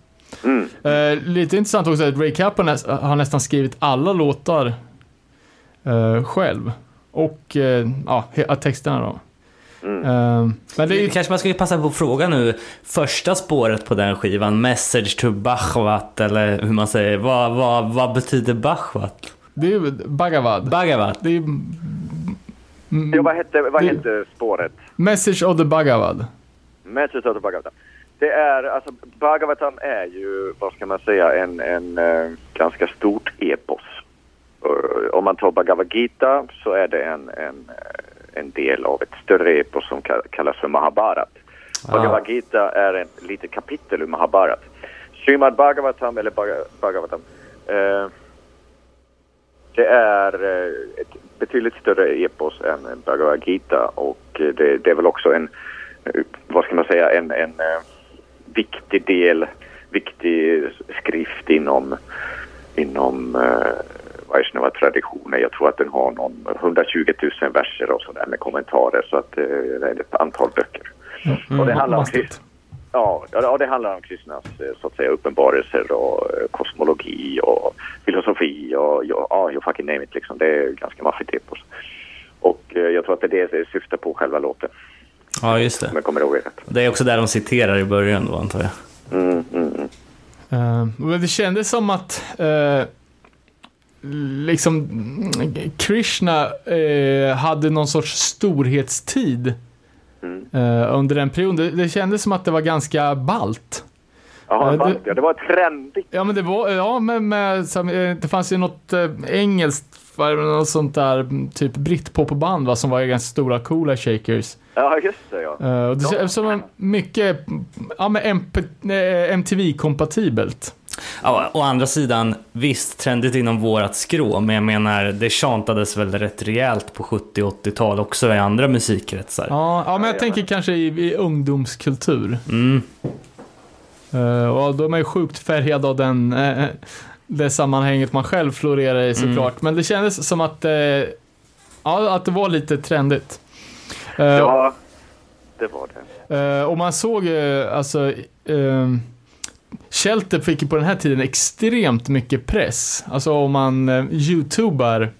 Mm. Uh, lite intressant också att Ray Kaplan har nästan skrivit alla låtar uh, själv. Och uh, ja, texterna då. Mm. Eh, men det är ju, Kanske man skulle passa på att fråga nu, första spåret på den skivan, Message to Bachwat, eller hur man säger, vad, vad, vad betyder Bachwat? det är ju Bhagavad. Bhagavat? Det är mm, Ja, vad hette, vad Det- hette spåret? Message of the Bhagavad. Message of the Bhagavatam. Det är, alltså Bhagavatam är ju, vad ska man säga, en, en eh, ganska stort epos. Eh, om man tar Bhagavad Gita så är det en, en, eh, en del av ett större epos som ka- kallas för Mahabharat. Ah. Bhagavad Gita är en litet kapitel ur Mahabharat. Srimad Bhagavatam eller Bhaga- Bhagavatam eh, det är eh, ett betydligt större epos än Bhagavad Gita och eh, det, det är väl också en, vad ska man säga, en, en eh, viktig del, viktig skrift inom, inom uh, Vaishnava traditioner. Jag tror att den har någon 120 000 verser och sådär med kommentarer så att eh, det är ett antal böcker. och det handlar om Mastigt. krist- Ja, ja, det handlar om kristnas eh, så att säga uppenbarelser och eh, kosmologi och filosofi och ja, you fucking name it liksom. Det är ganska maffigt. Och eh, jag tror att det är det det syftar på själva låten, Ja, just om det. jag kommer ihåg rätt. Det är också där de citerar i början då, antar jag. Mm, mm, mm. Men det kändes som att eh, liksom Krishna eh, hade någon sorts storhetstid Mm. under den perioden. Det, det kändes som att det var ganska balt. Ja, Ja, det, det- det var trendigt. Ja, men det var, ja, men med, eh, det fanns ju något eh, engelskt, vad är det, något sånt där, mm, typ britpopband va, som var ganska stora, coola shakers. Ja, just det ja. Och det Ja. känns som mycket, ja MTV-kompatibelt. Ja, å andra sidan, visst, trendigt inom vårat skrå, men jag menar, det chantades väl rätt rejält på 70 och 80-tal också i andra musikkretsar. Ja, ja men jag Ja, tänker kanske i, i ungdomskultur. Mm. Eh, och då är man ju sjukt färgad av den, eh, det sammanhanget man själv florerar i såklart. Men det kändes som att, eh, ja, att det var lite trendigt. Eh, Ja, det var det. eh, och man såg ju, alltså, eh, Shelter fick ju på den här tiden extremt mycket press. Alltså om man eh, youtubar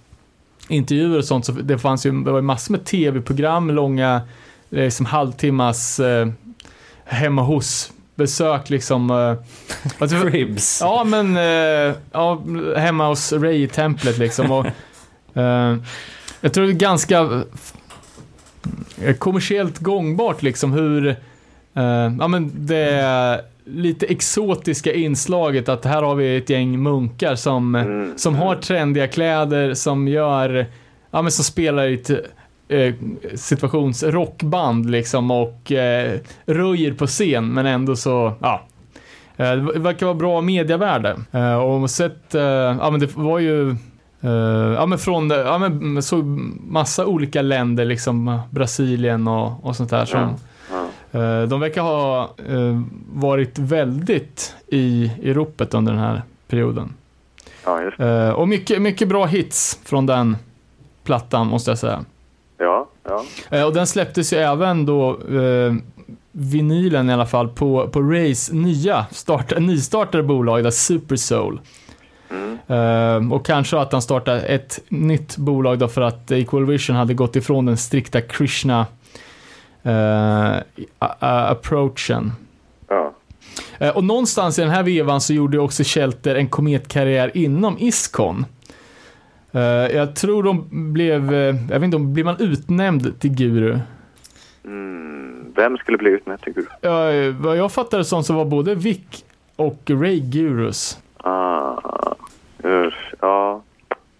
intervjuer och sånt så det fanns ju, det var massor med tv-program, långa, liksom halvtimmas eh, hemma hos besök liksom. Eh, alltså, Cribs. Ja, men eh, ja, hemma hos Ray i templet liksom. Och, eh, jag tror det är ganska kommersiellt gångbart liksom hur, eh, ja men det lite exotiska inslaget att här har vi ett gäng munkar som, Mm. som har trendiga kläder, som gör, ja men som spelar i ett eh, situationsrockband liksom och eh, röjer på scen men ändå så, ja. Eh, Det verkar vara bra mediavärde. Eh, Och sett, eh, ja men det var ju Ja men från, ja men så massa olika länder liksom, Brasilien och, och sånt där som. Ja. Eh, De verkar ha varit väldigt i, i ropet under den här perioden. Ja, Och mycket, mycket bra hits från den plattan måste jag säga. Ja. Eh, Och den släpptes ju även då, eh, vinylen i alla fall, på, på Rays nya start, nystartade bolag, där Super Soul. Mm. Eh, och kanske att han startade ett nytt bolag då för att Equal Vision hade gått ifrån den strikta Krishna a- approachen. ja. Eh, Och någonstans i den här vevan så gjorde också Shelter en kometkarriär inom Iskon. Eh, Jag tror de blev, eh, jag vet inte blir man utnämnd till guru? Mm. Vem skulle bli utnämnd till guru? Ja, eh, vad jag fattade som så var både Vic och Ray gurus. Ah, ja,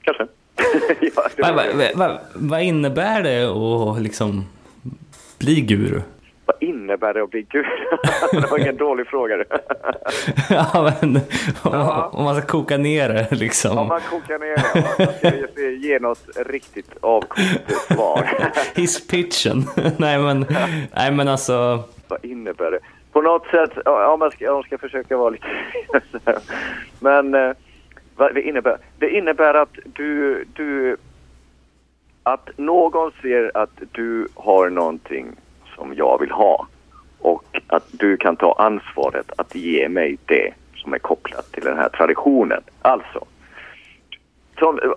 kanske. ja, Vad var- va, va, va, vad innebär det att liksom bli guru? Vad innebär det att bli guru? det var ingen dålig fråga. ja, men, Ja. om man ska koka ner det Om liksom. man kokar ner det, om man ska ge- något riktigt avkokt svar. Hisspitchen. nej, men, nej, men alltså. Vad innebär det? På något sätt, om man ska, om man ska försöka vara lite... Men eh, vad det innebär? Det innebär att du, du... Att någon ser att du har någonting som jag vill ha och att du kan ta ansvaret att ge mig det som är kopplat till den här traditionen. Alltså,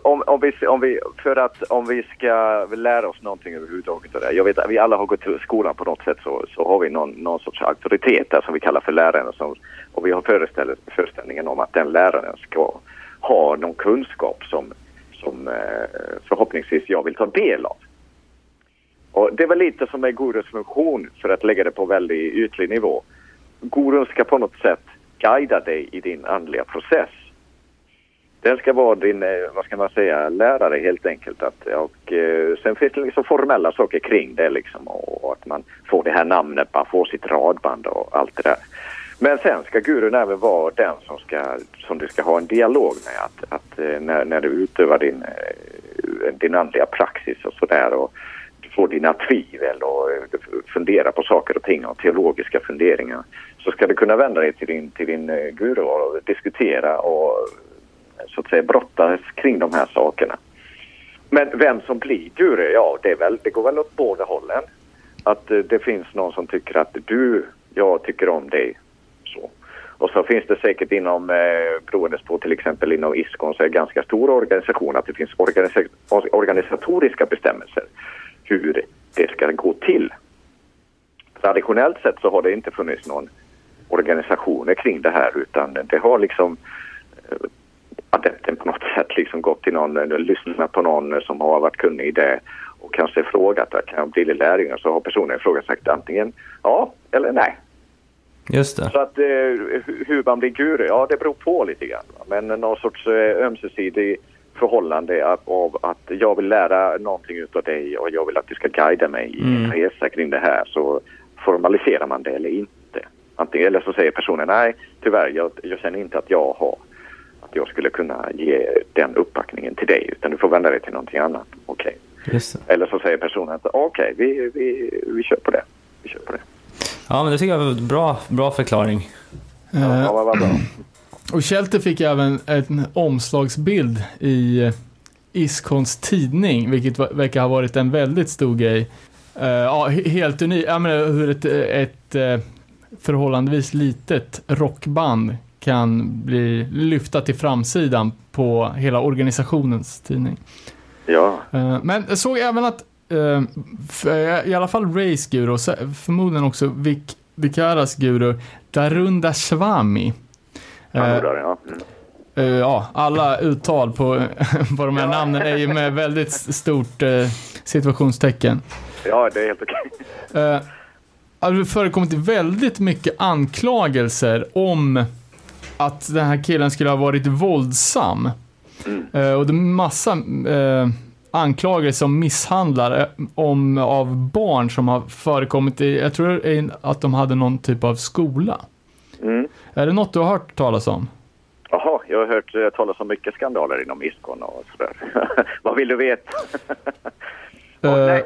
om, om, vi, om vi, för att om vi ska lära oss någonting överhuvudtaget. Det, jag vet att vi alla har gått till skolan på något sätt så, så har vi någon, någon sorts auktoritet där som vi kallar för läraren. Som, och vi har föreställ, föreställningen om att den läraren ska ha någon kunskap som, som eh, förhoppningsvis jag vill ta del av. Och det var lite som är gurus funktion för att lägga det på väldigt ytlig nivå. Gurun ska på något sätt guida dig i din andliga process. Den ska vara din, eh, vad ska man säga, lärare helt enkelt. Att, och, eh, sen finns det liksom formella saker kring det liksom och, och att man får det här namnet, man får sitt radband och allt det där. Men sen ska gurun även vara den som, ska, som du ska ha en dialog med. Att, att eh, när, när du utövar din, eh, din andliga praxis och sådär får dina tvivel och eh, fundera på saker och ting och teologiska funderingar så ska du kunna vända dig till din, till din eh, guru och diskutera och eh, så att säga brottas kring de här sakerna. Men vem som blir guru, ja det, är väl, det går väl åt båda hållen. Att det finns någon som tycker att du, jag tycker om dig. Så. Och så finns det säkert inom, eh, beroende på till exempel inom ISKON, så är det ganska stor organisation att det finns organisa organisatoriska bestämmelser hur det ska gå till. Traditionellt sett så har det inte funnits någon organisationer kring det här utan det har liksom eh, adepten på något sätt liksom gått till någon, lyssnat på någon som har varit kunnig i det och kanske frågat kan jag bli lärjunge så har personen i fråga sagt antingen ja eller nej. Just det. Så att eh, hur man blir guru, ja det beror på lite grann. Men någon sorts eh, ömsesidig förhållande av, av att jag vill lära någonting utav dig och jag vill att du ska guida mig i en mm. resa kring det här så formaliserar man det eller inte. Antingen, eller så säger personen nej tyvärr jag, jag känner inte att jag har jag skulle kunna ge den uppbackningen till dig utan du får vända dig till någonting annat. Okej. Okay. Eller så säger personen att okej, okay, vi, vi, vi kör på det. Vi kör på det. Ja, men det tycker jag var en bra, bra förklaring. Ja, ja vad bra. Och Shelter fick även en omslagsbild i Iskons tidning, vilket verkar ha varit en väldigt stor grej. Uh, ja, helt unik. Jag menar hur ett, ett, ett förhållandevis litet rockband kan bli lyfta till framsidan på hela organisationens tidning. Ja. Eh, men jag såg även att, eh, i alla fall Rays guru, förmodligen också Vik Vikaras guru, Darunda Swami. Ja, ja. Mm. ja, alla uttal på, på de här namnen är ju med väldigt stort situationstecken. Ja, det är helt okej. Okay. Det har förekommit väldigt mycket anklagelser om att den här killen skulle ha varit våldsam. Mm. Uh, och det är massa uh, anklagelser om misshandlar uh, om, av barn som har förekommit i, jag tror att de hade någon typ av skola. Mm. Är det något du har hört talas om? Jaha, jag har hört uh, talas om mycket skandaler inom Iskon och sådär. vad vill du veta? nej.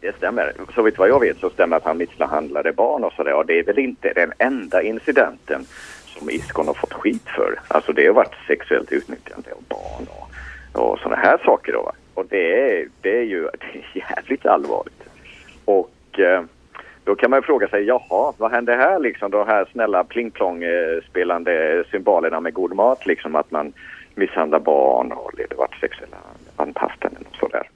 Det stämmer. Så vitt vad jag vet så stämmer att han misshandlade barn och sådär. Och det är väl inte den enda incidenten som Iskon har fått skit för. Alltså det har varit sexuellt utnyttjande av barn och, och sådana här saker då. Och det är, det är ju det är jävligt allvarligt. Och eh, då kan man ju fråga sig, jaha, vad händer här liksom? De här snälla plingplong-spelande symbolerna med god mat liksom att man misshandlar barn och leder vart sexuella anpassanden och sådär.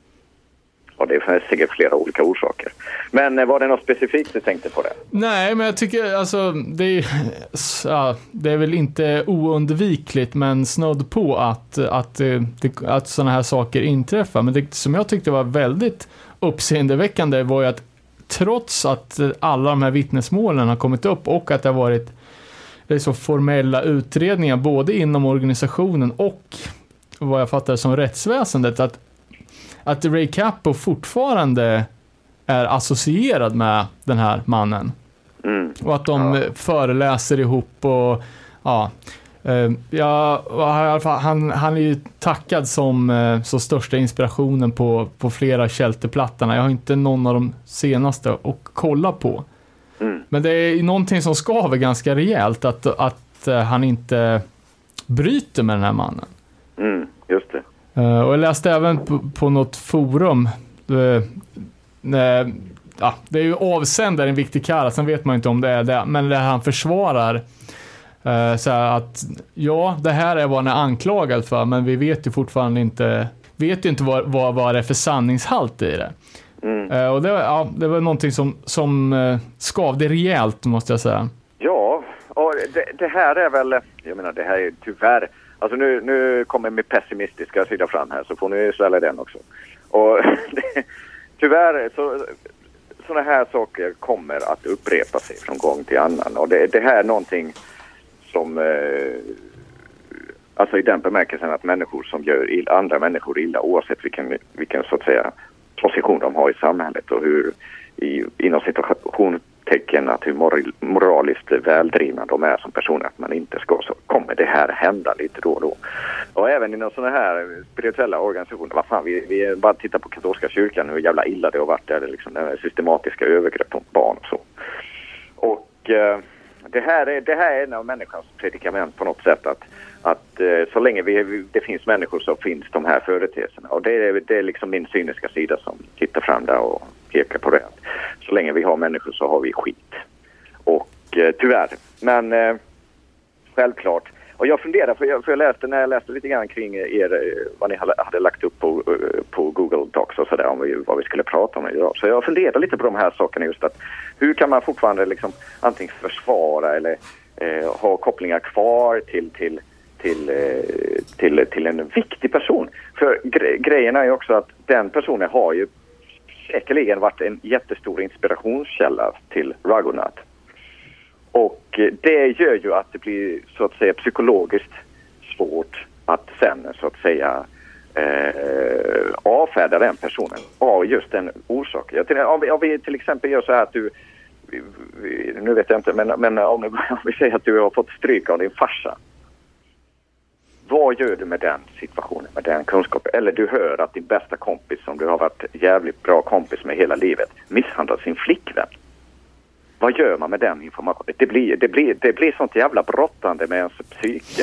Och det finns säkert flera olika orsaker. Men eh, var det något specifikt du tänkte på det? Nej, men jag tycker alltså det är, ja, det är väl inte oundvikligt, men snudd på att, att, eh, att, att sådana här saker inträffar. Men det som jag tyckte var väldigt uppseendeväckande var ju att trots att alla de här vittnesmålen har kommit upp och att det har varit så formella utredningar både inom organisationen och vad jag fattar som rättsväsendet, att att Ray Capo fortfarande är associerad med den här mannen. Mm. Och att de ja. föreläser ihop och ja. Eh, ja, han, han är ju tackad som eh, så största inspirationen på, på flera Shelterplattorna. Jag har inte någon av de senaste att kolla på. Mm. Men det är någonting som skaver ganska rejält att, att eh, han inte bryter med den här mannen. Mm, just det. Och jag läste även på, på något forum, ja, det är ju avsändaren viktig kara, sen vet man inte om det är det, men där han försvarar så att ja, det här är vad han är anklagad för, men vi vet ju fortfarande inte, vet ju inte vad, vad, vad det är för sanningshalt i det. Mm. Uh, och det, ja, det var någonting som, som uh, skavde rejält, måste jag säga. Ja, och det, det, här är väl, jag menar det här är tyvärr, alltså nu, nu kommer min pessimistiska sida fram här så får ni svälja den också. Och det, tyvärr så, sådana här saker kommer att upprepa sig från gång till annan och det, det här är någonting som eh, Alltså i den bemärkelsen att människor som gör illa, andra människor illa oavsett vilken, vilken så att säga position de har i samhället och hur i, inom situationstecken att hur moraliskt väldrivna de är som personer att man inte ska så kommer det här hända lite då och då. Och även inom sådana här spirituella organisationer, vad fan vi, vi bara tittar på katolska kyrkan hur jävla illa det har varit där, liksom, systematiska övergrepp mot barn och så. Och eh, det här, är, det här är en av människans predikament på något sätt att, att eh, så länge vi, det finns människor så finns de här företeelserna. Och det är, det är liksom min cyniska sida som tittar fram där och pekar på det. Så länge vi har människor så har vi skit. Och eh, tyvärr. Men eh, självklart och jag funderar, för jag, för jag läste, när jag läste lite grann kring er, eh, vad ni hade lagt upp på, eh, på Google Docs och sådär, om vi, vad vi skulle prata om idag. Så jag funderar lite på de här sakerna just att hur kan man fortfarande liksom antingen försvara eller eh, ha kopplingar kvar till, till, till, eh, till, till en viktig person. För gre grejen är ju också att den personen har ju säkerligen varit en jättestor inspirationskälla till Raghunath. Och eh, det gör ju att det blir så att säga psykologiskt svårt att sen så att säga eh, avfärda den personen av just den orsaken. Om vi, om vi till exempel gör så här att du nu vet jag inte, men, men om, om vi säger att du har fått stryk av din farsa. Vad gör du med den situationen, med den kunskapen? Eller du hör att din bästa kompis som du har varit jävligt bra kompis med hela livet misshandlar sin flickvän. Vad gör man med den informationen? Det blir, det blir, det blir sånt jävla brottande med ens psyke.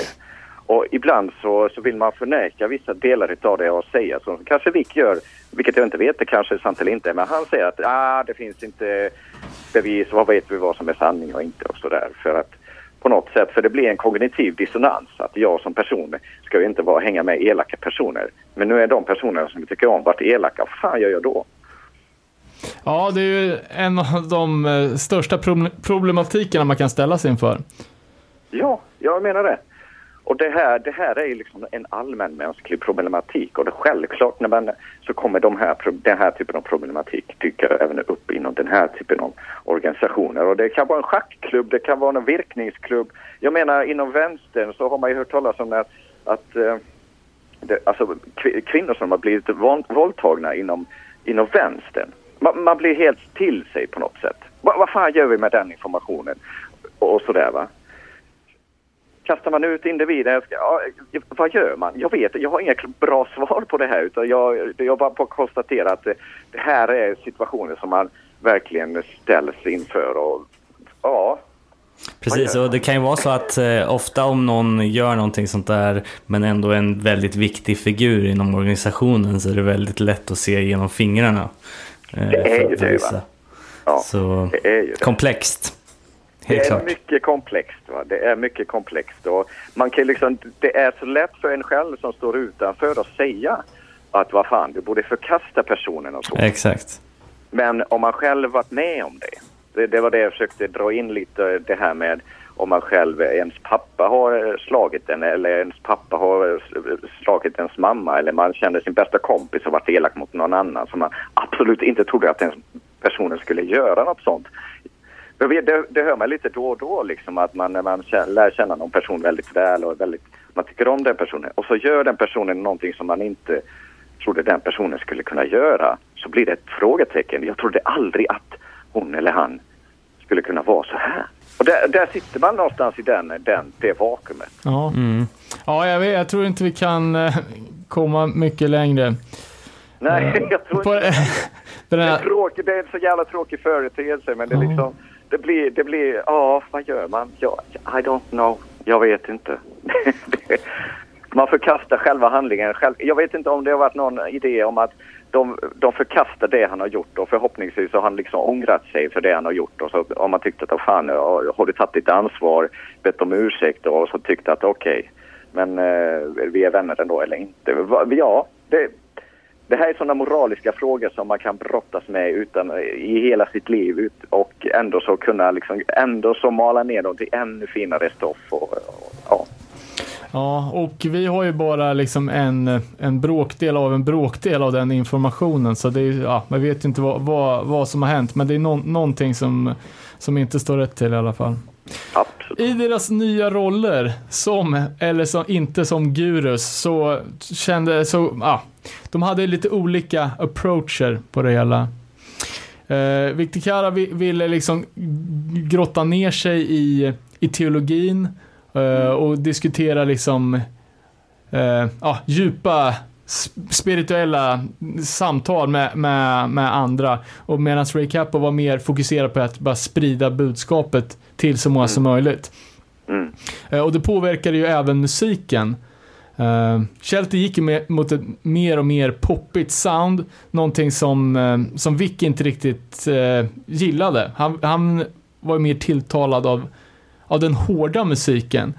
Och ibland så, så vill man förneka vissa delar av det och säga som kanske Vick gör, vilket jag inte vet, det kanske är sant eller inte, men han säger att ah, det finns inte bevis, vad vet vi vad som är sanning och inte och sådär. För att på något sätt, för det blir en kognitiv dissonans att jag som person ska ju inte vara, hänga med elaka personer. Men nu är de personerna som vi tycker om varit elaka, vad fan gör jag då? Ja, det är ju en av de eh, största problematikerna man kan ställa sig inför. Ja, jag menar det. Och det här, det här är liksom en allmänmänsklig problematik och det självklart när man, så kommer de här, den här typen av problematik dyka även upp inom den här typen av organisationer. Och det kan vara en schackklubb, det kan vara en virkningsklubb. Jag menar inom vänstern så har man ju hört talas om att, att eh, det, alltså, kvinnor som har blivit våldtagna inom, inom vänstern man, man, blir helt till sig på något sätt. Va, vad fan gör vi med den informationen? Och, och sådär va. Kastar man ut individer, ja, vad gör man? Jag vet jag har inga bra svar på det här utan jag, jag bara på konstatera att det, det här är situationer som man verkligen ställs inför och ja, Precis, och det kan ju vara så att eh, ofta om någon gör någonting sånt där men ändå är en väldigt viktig figur inom organisationen så är det väldigt lätt att se genom fingrarna. Eh, det är ju det va? Ja, så det är ju det. komplext. Helt det är klart. mycket komplext. Va? Det är mycket komplext. Och man kan liksom, det är så lätt för en själv som står utanför att säga att vad fan, du borde förkasta personen och så. Exakt. Men om man själv varit med om det. Det, det var det jag försökte dra in lite, det här med om man själv, ens pappa har eh, slagit en eller ens pappa har eh, eh, slagit ens mamma eller man känner sin bästa kompis och varit elak mot någon annan som man absolut inte trodde att den personen skulle göra något sånt. Det, det hör man lite då och då liksom att man när man lär känna någon person väldigt väl och väldigt, man tycker om den personen och så gör den personen någonting som man inte trodde den personen skulle kunna göra så blir det ett frågetecken. Jag trodde aldrig att hon eller han skulle kunna vara så här. Och där, där, sitter man någonstans i den, den, det vakuumet. Ja, mm. ja jag, vet, jag tror inte vi kan uh, komma mycket längre. Nej, uh, jag tror på, inte det. Här... Det, är tråkig, det är en så jävla tråkig företeelse, men det, uh. liksom, det blir, det blir, ja, vad gör man? Ja, I don't know. Jag vet inte. man förkastar själva handlingen. Själv, jag vet inte om det har varit någon idé om att de, de förkastar det han har gjort och förhoppningsvis har han liksom ångrat sig för det han har gjort. Och så om man tyckte att oh, fan, har du tagit ditt ansvar, bett om ursäkt och så tyckte att okej, okay, men eh, vi är vänner ändå eller inte. Ja, det, det här är sådana moraliska frågor som man kan brottas med utan, i hela sitt liv och ändå så kunna liksom, ändå så mala ner dem till ännu finare stoff. Och, och, ja. Ja, och vi har ju bara liksom en, en bråkdel av en bråkdel av den informationen. Så det är, ja, man vet ju inte vad, vad, vad som har hänt, men det är no, någonting som, som inte står rätt till i alla fall. Absolut. I deras nya roller, som eller som, inte som gurus, så kände, så, ja, de hade lite olika approacher på det hela. Eh, Victor Kara ville liksom grotta ner sig i, i teologin och diskutera liksom uh, ja, djupa spirituella samtal med, med, med andra. Och medan Ray Capo var mer fokuserad på att bara sprida budskapet till så många mm. som möjligt. Mm. Uh, och det påverkade ju även musiken. Uh, Shelter gick ju med, mot ett mer och mer poppigt sound, någonting som, uh, som Vic inte riktigt uh, gillade. Han, han var mer tilltalad av av den hårda musiken.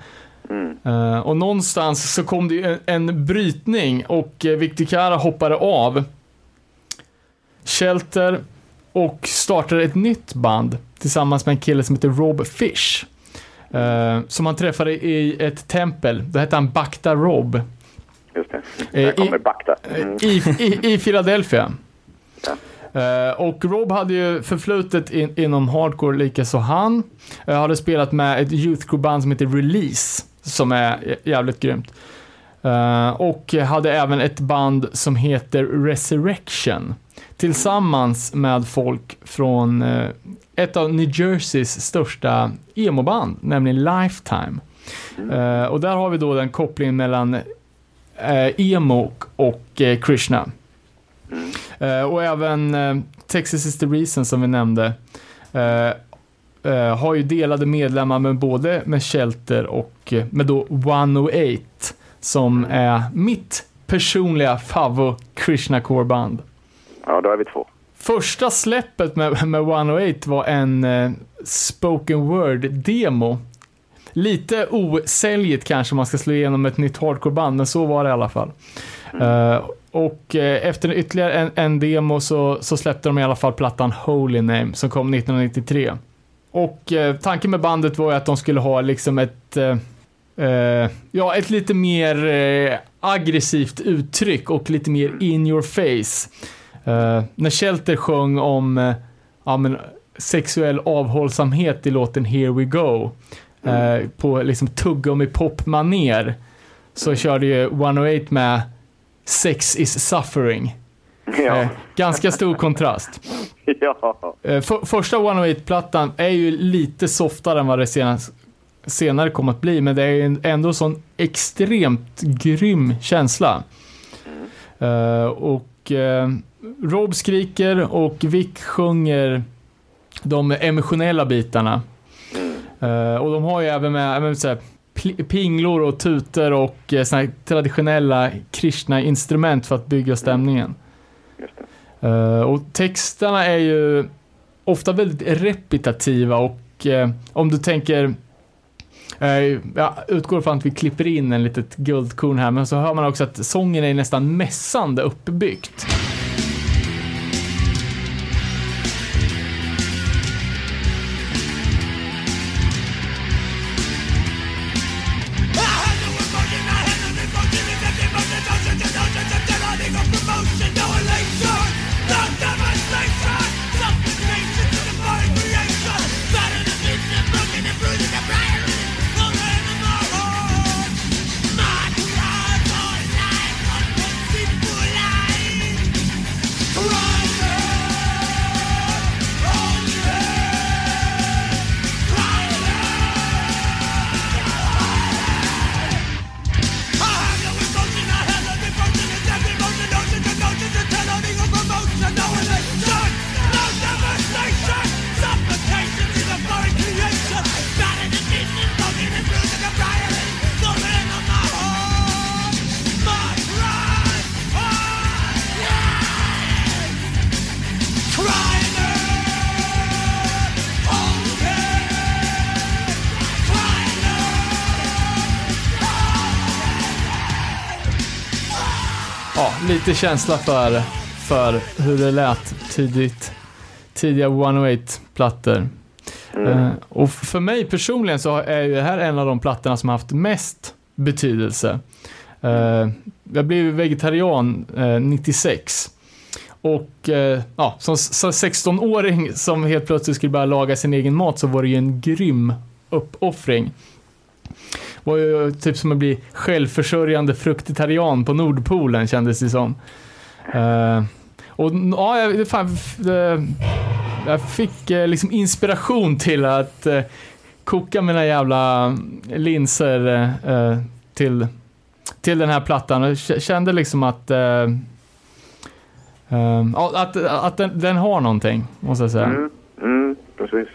Mm. Uh, och någonstans så kom det en, en brytning och Victor Cara hoppade av Shelter och startade ett nytt band tillsammans med en kille som heter Rob Fish. Uh, som han träffade i ett tempel. Då hette han Bakta Rob. Just det. Där kommer Bakta. Mm. I, i, I Philadelphia. Uh, och Rob hade ju förflutet in, inom hardcore likaså han. Uh, hade spelat med ett youth band som heter Release, som är jävligt grymt. Uh, och hade även ett band som heter Resurrection. Tillsammans med folk från ett av New Jerseys största emo-band, nämligen Lifetime. Uh, och där har vi då den kopplingen mellan emo och Krishna. Uh, och även uh, Texas is the reason som vi nämnde uh, har ju delade medlemmar med både med Shelter och med då 108 som är mitt personliga favvo Krishna Core-band. Ja, då är vi två. Första släppet med, med 108 var en spoken word-demo. Lite osäljigt kanske om man ska slå igenom ett nytt hardcore-band, men så var det i alla fall. Mm. Och eh, efter ytterligare en, en, demo så, så släppte de i alla fall plattan Holy Name som kom 1993. Och eh, tanken med bandet var ju att de skulle ha liksom ett, eh, eh ja, ett lite mer eh, aggressivt uttryck och lite mer in your face. Eh, när Shelter sjöng om ja, men, sexuell avhållsamhet i låten Here We Go mm. på liksom tuggummi pop-maner så körde ju 108 med Sex is suffering. Ja. Eh, ganska stor kontrast. Ja. Eh, för, första 108-plattan är ju lite softare än vad det senast, senare kommer att bli, men det är ändå sån extremt grym känsla. Mm. Uh, och uh, Rob skriker och Vic sjunger de emotionella bitarna. Mm. Uh, och de har ju även med, med så här, pinglor och tutor och eh, såna traditionella Krishna-instrument för att bygga stämningen. Uh, och texterna är ju ofta väldigt repetitiva och uh, om du tänker uh, jag utgår från att vi klipper in en litet guldkorn här, men så hör man också att sången är nästan mässande uppbyggt. Lite känsla för, för hur det lät tidigt, tidiga 108-plattor. Mm. Eh, och för mig personligen så är ju det här en av de plattorna som har haft mest betydelse. Eh, jag blev vegetarian eh, 96. Och eh, ja, som, som 16-åring som helt plötsligt skulle börja laga sin egen mat så var det ju en grym uppoffring. Var ju typ som att bli självförsörjande fruktitarian på Nordpolen kändes det som. Eh, och ja, jag, fan, det, jag fick eh, liksom inspiration till att eh, koka mina jävla linser eh, till, till den här plattan. Jag kände liksom att eh, eh, att, att den, den, har någonting, måste jag säga. Mm, mm, precis.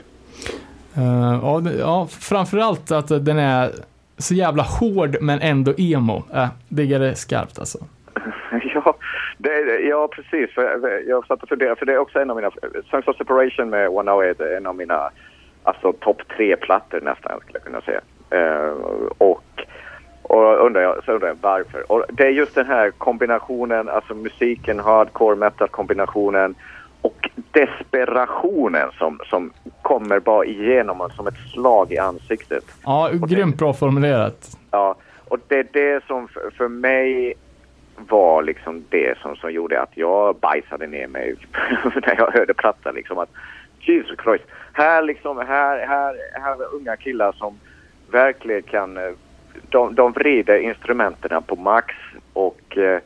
Uh, ja, framförallt att den är så jävla hård men ändå emo. Äh, diggar det skarpt alltså. ja, det, ja, precis. För jag satt och funderade, för det är också en av mina... Songs of Separation med One Hour är en av mina alltså, topp tre-plattor nästan, skulle jag kunna säga. Uh, och och undrar jag, så undrar jag varför. Och det är just den här kombinationen, alltså musiken, hardcore metal-kombinationen och desperationen som, som kommer bara igenom som ett slag i ansiktet. Ja, grymt bra formulerat. Ja, och det är det som för, för mig var liksom det som, som gjorde att jag bajsade ner mig när jag hörde plattan liksom att Jesus Christ, här liksom, här, här, här är unga killar som verkligen kan, de, de vrider instrumenten på max och eh,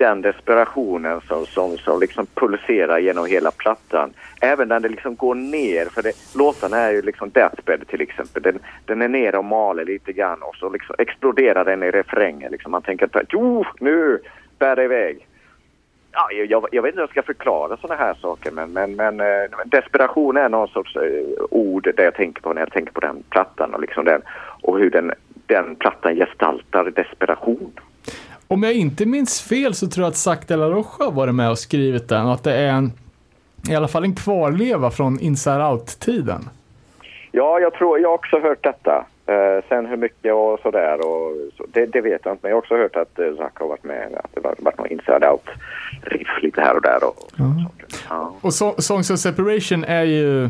den desperationen som, som, som liksom pulserar genom hela plattan. Även när det liksom går ner, för det, låtarna är ju liksom Deathbed till exempel. Den, den är ner och maler lite grann och så liksom exploderar den i refrängen. Liksom. Man tänker att jo, nu bär det iväg. Ja, jag, jag vet inte hur jag ska förklara sådana här saker men, men, men eh, desperation är någon sorts eh, ord det jag tänker på när jag tänker på den plattan och, liksom den, och hur den, den plattan gestaltar desperation. Om jag inte minns fel så tror jag att Zac de la Rocha har varit med och skrivit den och att det är en, i alla fall en kvarleva från Inside Out-tiden. Ja, jag tror, jag har också hört detta. Uh, sen hur mycket och sådär, och så, det, det, vet jag inte. Men jag har också hört att uh, Zac har varit med, att det har varit någon Inside Out-riff lite här och där. Och, uh. ja. och so Songs of Separation är ju...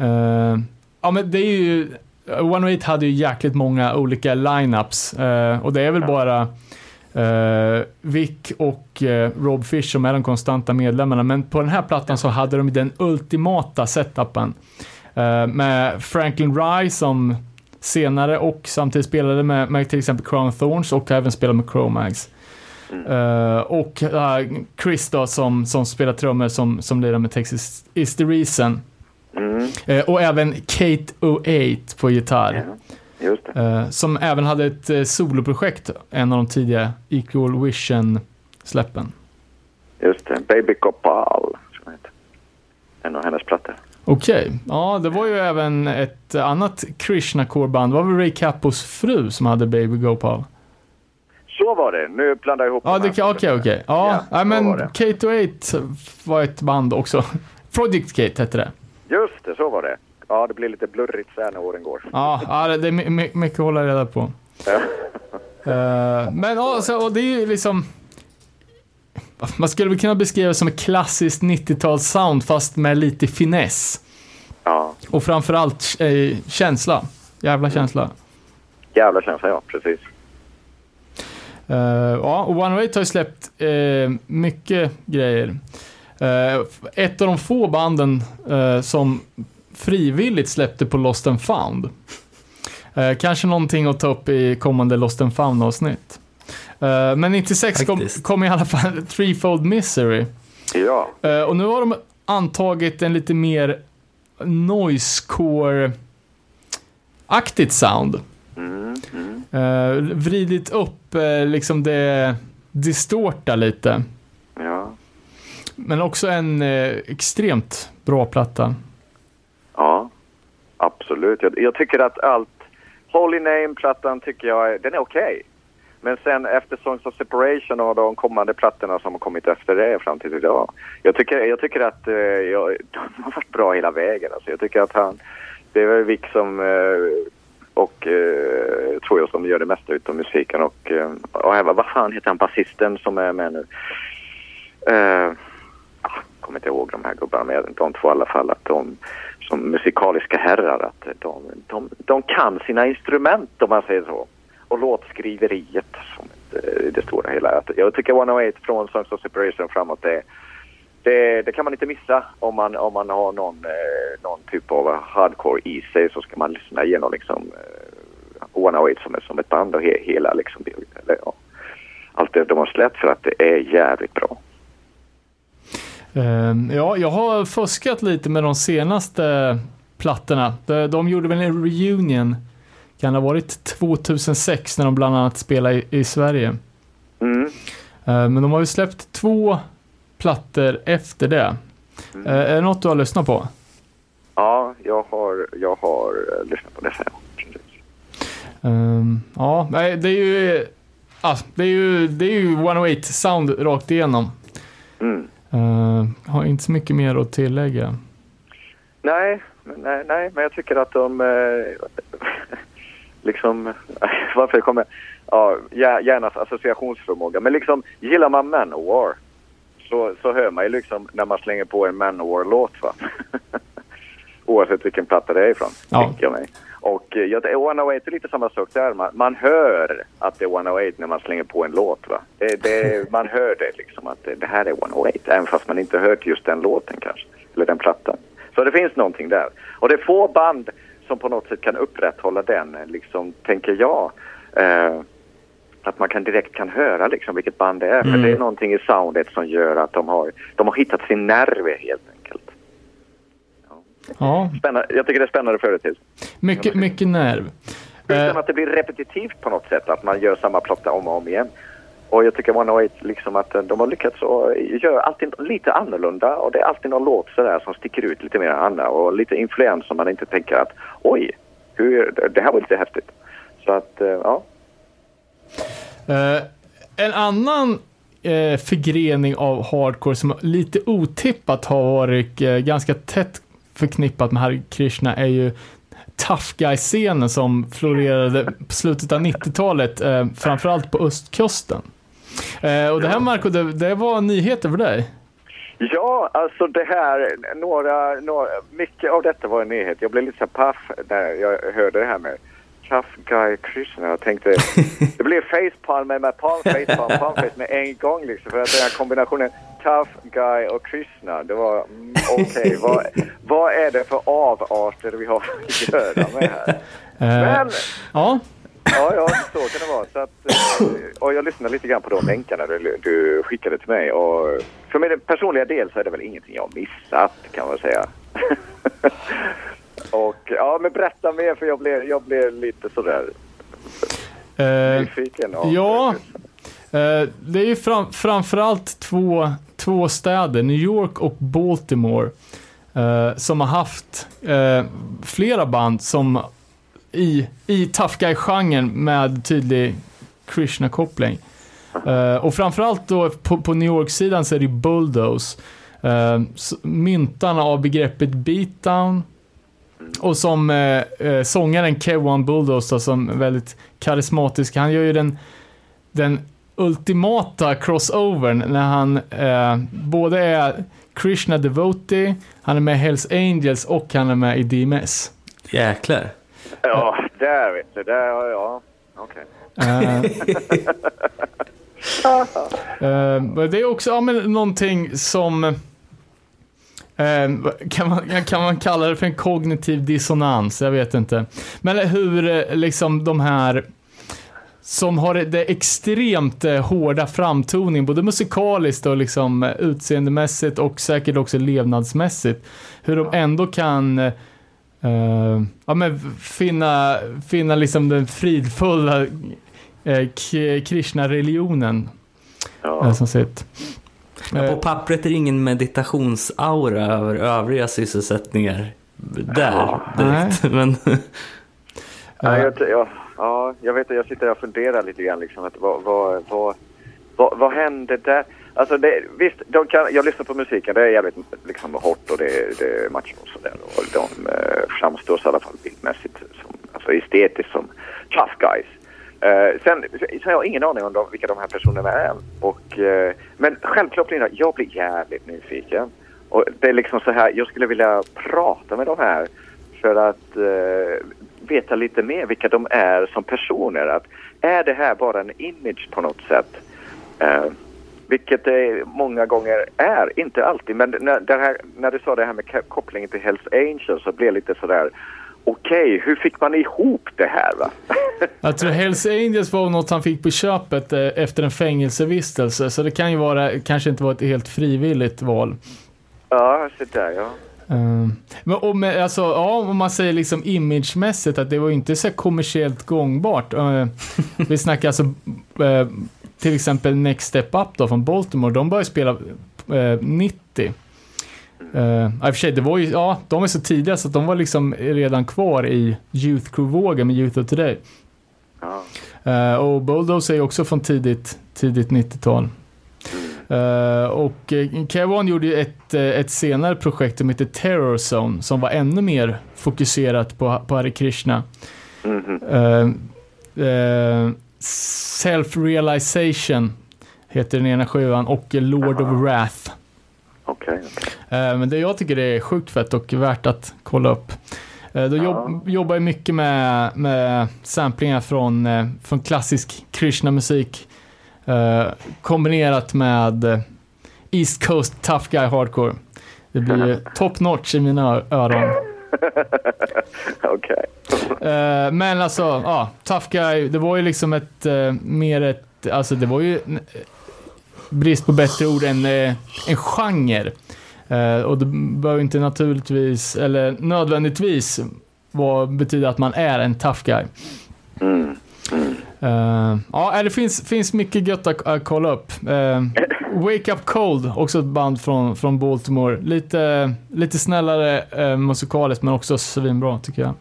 Uh, ja, men det är ju... 108 hade ju jäkligt många olika lineups och det är väl ja. bara Uh, Vic och uh, Rob Fish som är de konstanta medlemmarna. Men på den här plattan så hade de den ultimata setupen. Uh, med Franklin Rye som senare och samtidigt spelade med, med till exempel Crown Thorns och även spelade med Chromags. Mm. och Chris då som, som spelar trummor som, som lirar med Texas is the reason. Mm. och även Kate 08 på gitarr. Yeah. Just det. Uh, som även hade ett uh, soloprojekt, en av de tidiga Equal Vision-släppen. Just det, Baby Copal, som heter. En av hennes plattor. Okej, okay. ja det var ju även ett annat Krishna Core-band, det var väl Ray Capos fru som hade Baby Gopal? Så var det, nu blandar jag ihop Ja, okej, okej. Okay, ja, ja men Kate 8 var ett band också. Project Kate hette det. Just det, så var det. Ja, det blir lite blurrigt så här när åren går. Ja, ja det är mycket att hålla reda på. uh, men alltså, och det är ju liksom... Man skulle väl kunna beskriva det som ett klassiskt 90-tals-sound fast med lite finess. Ja. Och framförallt eh, känsla. Jävla känsla. Jävla känsla, ja. Precis. Uh, ja, och One Way har ju släppt uh, mycket grejer. Uh, ett av de få banden som frivilligt släppte på Lost and found. Eh, kanske någonting att ta upp i kommande Lost and found avsnitt. Eh, men 96 kom, kom, i alla fall Threefold Misery. Ja. Eh, och nu har de antagit en lite mer noisecore-aktigt sound. Mm, mm. Vridit upp uh, liksom det distorta lite. Ja. Men också en uh, extremt bra platta. Ja, absolut. Jag, jag tycker att allt... Holy Name-plattan tycker jag den är okej. Okay. Men sen efter Songs of Separation och de kommande plattorna som har kommit efter det fram till idag. Jag tycker, jag tycker att eh, jag, de har varit bra hela vägen. Alltså, jag tycker att han... Det är väl Vic som... Eh, och eh, tror jag som gör det mesta utav musiken och, eh, och även, vad fan heter han, basisten som är med nu? Eh, kommer inte ihåg de här gubbarna men de två i alla fall att de som musikaliska herrar att de, de, de kan sina instrument om man säger så. Och låtskriveriet som det, det stora hela. Jag tycker 108 från Songs of Separation framåt det det, det, kan man inte missa om man, om man har någon, eh, någon typ av hardcore i sig så ska man lyssna igenom liksom eh, 108 som, som ett band och he, hela liksom, eller, ja, allt det de har släppt för att det är jävligt bra. Um, ja, jag har fuskat lite med de senaste plattorna. De, de gjorde väl en reunion, kan det ha varit 2006 när de bland annat spelade i, Sverige. Mm. Uh, men de har ju släppt två plattor efter det. Mm. Uh, är det något du har lyssnat på? Ja, jag har, jag har uh, lyssnat på det sen. Um, ja, det är ju, ah, det är ju, det är ju 108 sound rakt igenom. Mm. Uh, har inte så mycket mer att tillägga. Nej, nej, nej men jag tycker att de uh, liksom, varför kommer, ja, hjärnas associationsförmåga, men liksom gillar man Manowar så, så hör man ju liksom när man slänger på en Manowar-låt va. Oavsett vilken platta det är ifrån, ja. tänker jag mig. Och eh, ja, 108 är lite samma sak där. Man, man hör att det är 108 när man slänger på en låt. Va? Det, det, man hör det liksom att det, det, här är 108 även fast man inte hört just den låten kanske. Eller den plattan. Så det finns någonting där. Och det är få band som på något sätt kan upprätthålla den, liksom, tänker jag. Eh, att man kan direkt kan höra liksom vilket band det är. Mm. För det är någonting i soundet som gör att de har, de har hittat sin nerv helt enkelt. Ja. Spännande. Jag tycker det är spännande företeelse. Mycket, mycket nerv. Utan att det blir repetitivt på något sätt, att man gör samma platta om och om igen. Och jag tycker 108 liksom att de har lyckats göra alltid lite annorlunda och det är alltid någon låt sådär som sticker ut lite mer än andra och lite influens som man inte tänker att oj, hur, det här var lite häftigt. Så att, eh, ja. Uh, en annan uh, förgrening av hardcore som lite otippat har varit uh, ganska tätt förknippat med Hare Krishna är ju tough guy-scenen som florerade på slutet av 90-talet, eh, framförallt på östkusten. Eh, och det här Marco, det, det, var nyheter för dig? Ja, alltså det här, några, några, mycket av detta var en nyhet. Jag blev lite så paff när jag hörde det här med tough guy Krishna. Jag tänkte, det blev facepalm med palm facepalm, palm face med en gång liksom. För att den här kombinationen tough guy och Krishna, det var mm, okej. Okay, vad, vad är det för avarter vi har att göra med här? Eh, Men, ja. Ja, ja, så kan det vara. Så att, eh, och jag lyssnade lite grann på de länkarna du, du skickade till mig. Och för min personliga del så är det väl ingenting jag har missat kan man säga. Och ja, men berätta mer för jag blev, jag blev lite sådär uh, nyfiken. Ja, uh, Eh, det är ju fram, framförallt två, två städer, New York och Baltimore, eh, som har haft eh, flera band som i, i tough guy-genren med tydlig Krishna-koppling. Uh, och framförallt då på, på New York-sidan så är det Bulldoze. Uh, myntarna av begreppet beatdown och som eh, sångaren Kevin Bulldoze som är väldigt karismatisk, han gör ju den, den ultimata crossovern när han eh, både är Krishna Devotee, han är med Hells Angels och han är med i DMS. Jäklar. Ja, där vet du. Där, ja, okej. Okay. Uh, uh, det är också ja, men, någonting som Ehm, kan man, kan man kalla det för en kognitiv dissonans? Jag vet inte. Men hur eh, liksom de här som har det extremt eh, hårda framtoning, både musikaliskt och liksom eh, utseendemässigt och säkert också levnadsmässigt. Hur de ändå kan uh, ja, men finna, finna liksom den fridfulla uh, Krishna-religionen. Ja. Som. Men på pappret är det ingen meditationsaura över övriga sysselsättningar där direkt. Men... ja, jag, ja, ja, jag vet att jag sitter och funderar lite grann liksom att vad, vad, vad, vad, vad hände där? Alltså det, visst, de kan, jag lyssnar på musiken, det är jävligt liksom hårt och det, det är macho och sådär. Och de eh, framstår i alla fall bildmässigt, som, alltså estetiskt som tough guys. Eh, sen sen har jag ingen aning om de, vilka de här personerna är. Och, eh, men självklart Lina, jag blir jävligt nyfiken. Och det är liksom så här, jag skulle vilja prata med de här för att eh, veta lite mer vilka de är som personer. Att, är det här bara en image på något sätt? Eh, vilket det många gånger är, inte alltid. Men när, här, när du sa det här med kopplingen till Hells Angels så blev jag lite sådär Okej, hur fick man ihop det här va? Jag tror Hells Angels var något han fick på köpet eh, efter en fängelsevistelse, så det kan ju vara, kanske inte vara ett helt frivilligt val. ja, så där ja. Um, men om, alltså, ja, om man säger liksom imagemässigt att det var inte så kommersiellt gångbart. Uh, vi snackar alltså uh, till exempel Next Step Up då från Baltimore, de började spela uh, 90. Uh, I och för sig, det var ju, ja, de är så tidiga så att de var liksom redan kvar i Youth Crew-vågen med Youth of Today. Uh, och Bulldoze är ju också från tidigt, tidigt 90-tal. Uh, och uh, K1 gjorde ju ett, uh, ett senare projekt som heter Terror Zone som var ännu mer fokuserat på, på Hare Krishna. Uh, uh, Self-Realization heter den ena sjuan och Lord of Wrath. Uh, men det jag tycker är sjukt fett och värt att kolla upp. Då jobb, jobbar jag mycket med, med samplingar från, från klassisk Krishna-musik kombinerat med East Coast Tough Guy Hardcore. Det blir top notch i mina öron. Okej. Uh, men alltså, ja, Tough Guy, det var ju liksom ett, uh, mer ett, alltså det var ju eh, brist på bättre ord än en genre. Och det behöver inte naturligtvis, eller nödvändigtvis betyda att man är en tough guy. Mm. Uh, ja, det finns, finns mycket gött att, att kolla upp. Uh, Wake Up Cold, också ett band från, från Baltimore. Lite, lite snällare uh, musikaliskt men också svinbra tycker jag.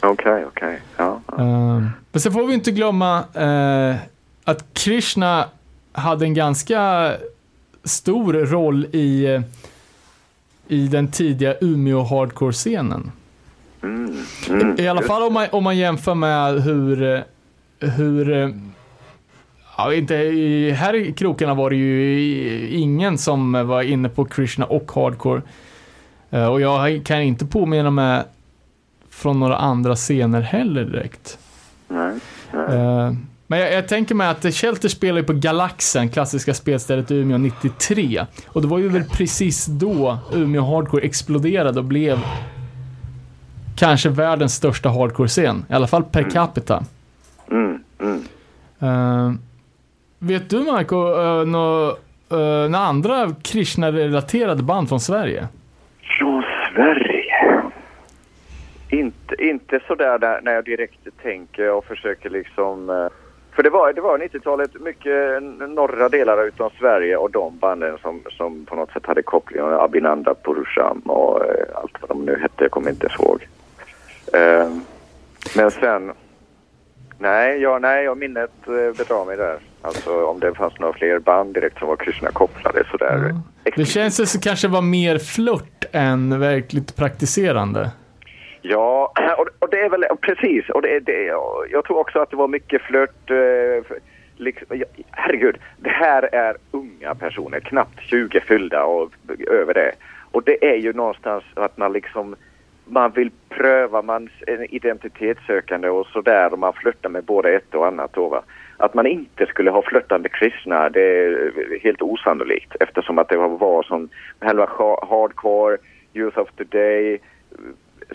Okej, okej. Ja. ja. Uh, men sen får vi inte glömma att Krishna hade en ganska stor roll i, i den tidiga Umeå hardcore-scenen. Mm. Mm. I alla fall om man, om man jämför med hur, eh, hur eh, Ja, inte, här i krokarna var det ju ingen som var inne på Krishna och hardcore. Eh, och jag kan inte påminna mig från några andra scener heller direkt. Nej. Nej. Eh, men jag, jag tänker mig att Shelter spelade på Galaxen, klassiska spelstället i Umeå 93. Och det var ju väl precis då Umeå Hardcore exploderade och blev kanske världens största hardcore-scen. I alla fall per capita. Mm. Mm. Eh, vet du Marco, uh, några uh, några andra Krishna-relaterade band från Sverige? Från Sverige? Inte, inte sådär där när jag direkt tänker och försöker liksom... eh, För det var, det var 90-talet mycket norra delar utav Sverige och de banden som, som på något sätt hade koppling. Abinanda, Purusham och eh, allt vad de nu hette, jag kommer inte ihåg. Eh, Men sen... Nej, ja, nej, jag minnet eh, bedrar mig där. Alltså om det fanns några fler band direkt som var kristna kopplade sådär. Det känns ju som kanske var mer flört än verkligt praktiserande. Ja, och, det är väl precis. Och det, är- det, jag tror också att det var mycket flört. Eh, liksom, ja, herregud, det här är unga personer, knappt 20 fyllda och över det. Och det är ju någonstans att man liksom man vill pröva man är identitetssökande och sådär och man flörtar med både ett och annat då va. Att man inte skulle ha flörtande kristna det är eh, helt osannolikt eftersom att det var som själva hardcore, youth of today,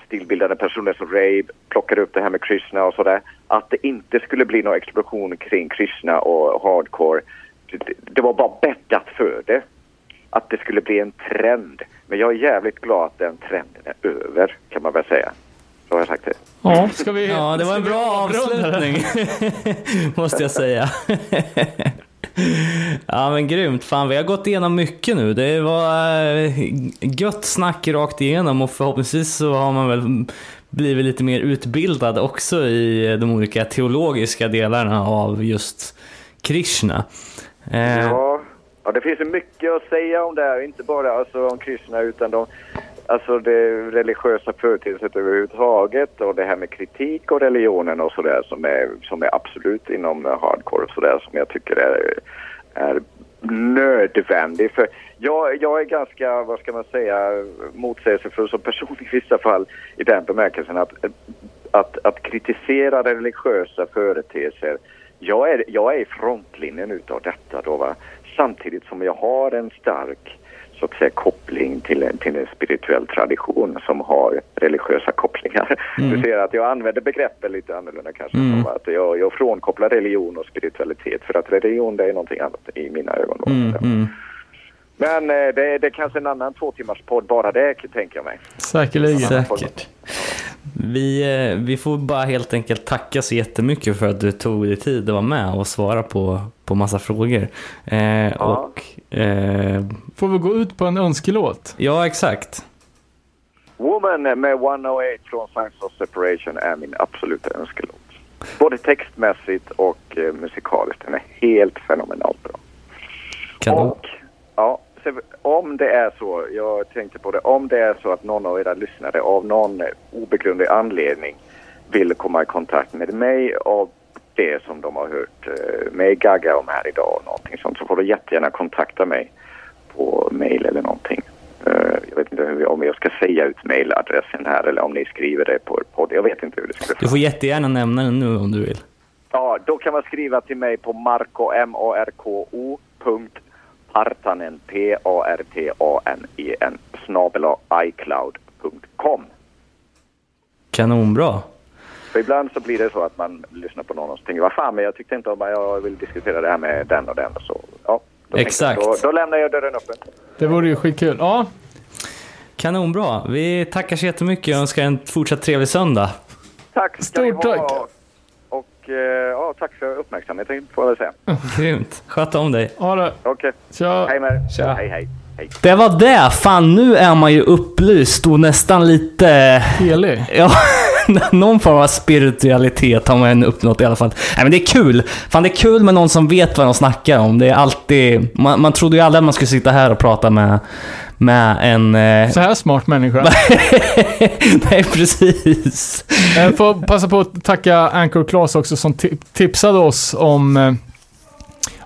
stilbildade personer som Rabe plockade upp det här med kristna. och sådär. Att det inte skulle bli någon explosion kring kristna och hardcore. Det, det var bara bäddat för det. Att det skulle bli en trend. Men jag är jävligt glad att den trenden är över kan man väl säga. Så har jag sagt det. Ja, ska vi... Ja, det var en bra avslutning. Måste jag säga. Ja men grymt. Fan vi har gått igenom mycket nu. Det var eh, gött snack rakt igenom och förhoppningsvis så har man väl blivit lite mer utbildad också i de olika teologiska delarna av just Krishna. Eh, Ja, ja, det finns ju mycket att säga om det här. Inte bara alltså, om kristna utan de, alltså det religiösa företeelset överhuvudtaget och det här med kritik och religionen och sådär som är, som är absolut inom hardcore och sådär som jag tycker är, är nödvändig. För jag, jag är ganska, vad ska man säga, motsägelsefull som person i vissa fall i den bemärkelsen att, att, att kritisera religiösa företeelser. Jag är, jag är i frontlinjen utav detta då va. Samtidigt som jag har en stark så att säga koppling till en, till en spirituell tradition som har religiösa kopplingar. Mm. Du ser att jag använder begreppen lite annorlunda kanske. Mm. Att jag, jag frånkopplar religion och spiritualitet för att religion det är någonting annat i mina ögon. Då. Mm, mm. Men eh, det, det är kanske en annan två timmars podd bara det tänker jag mig. Säkerligen. Säkert. Vi, eh, vi får bara helt enkelt tacka så jättemycket för att du tog dig tid att vara med och svara på, på massa frågor. Eh, och, eh, Får vi gå ut på en önskelåt? ja, exakt. Woman med 108 från Science of Separation är min absoluta önskelåt. Både textmässigt och eh, musikaliskt. Den är helt fenomenalt bra. Kanon. Och ja, om det är så, jag tänkte på det, om det är så att någon av era lyssnare av någon obegrundlig anledning vill komma i kontakt med mig av det som de har hört eh, mig gagga om här idag och någonting sånt så får du jättegärna kontakta mig på mail eller någonting. Eh, jag vet inte hur, om jag ska säga ut mailadressen här eller om ni skriver det på er podd. Jag vet inte hur det skulle Du får jättegärna nämna den nu om du vill. Ja, då kan man skriva till mig på marko, M-A-R-K-O, punkt Partanen, P-A-R-T-A-N-E-N, snabel iCloud.com. Kanonbra. För ibland så blir det så att man lyssnar på någon och tänker vad fan, men jag tyckte inte om att jag vill diskutera det här med den och den. Så, ja, då Exakt. Jag, då, då lämnar jag dörren öppen. Det vore ju skitkul. Ja, Kanonbra. Vi tackar så jättemycket och önskar en fortsatt trevlig söndag. Tack ska ni Stort ha. tack. Och eh, ja, tack för uppmärksamheten får jag väl säga. Grymt. Sköt om dig. ha det. Okej, Tja. hej med er. Hej. hej. Det var det. Fan, nu är man ju upplyst och nästan lite... Helig. Ja, någon form av spiritualitet har man uppnått i alla fall. Nej men det är kul. Fan det är kul med någon som vet vad de snackar om. Det är alltid... Man, man trodde ju aldrig att man skulle sitta här och prata med, med en... eh, Så här smart människa. Nej precis. Jag får passa på att tacka Anchor Claes också som ti- tipsade oss om, eh,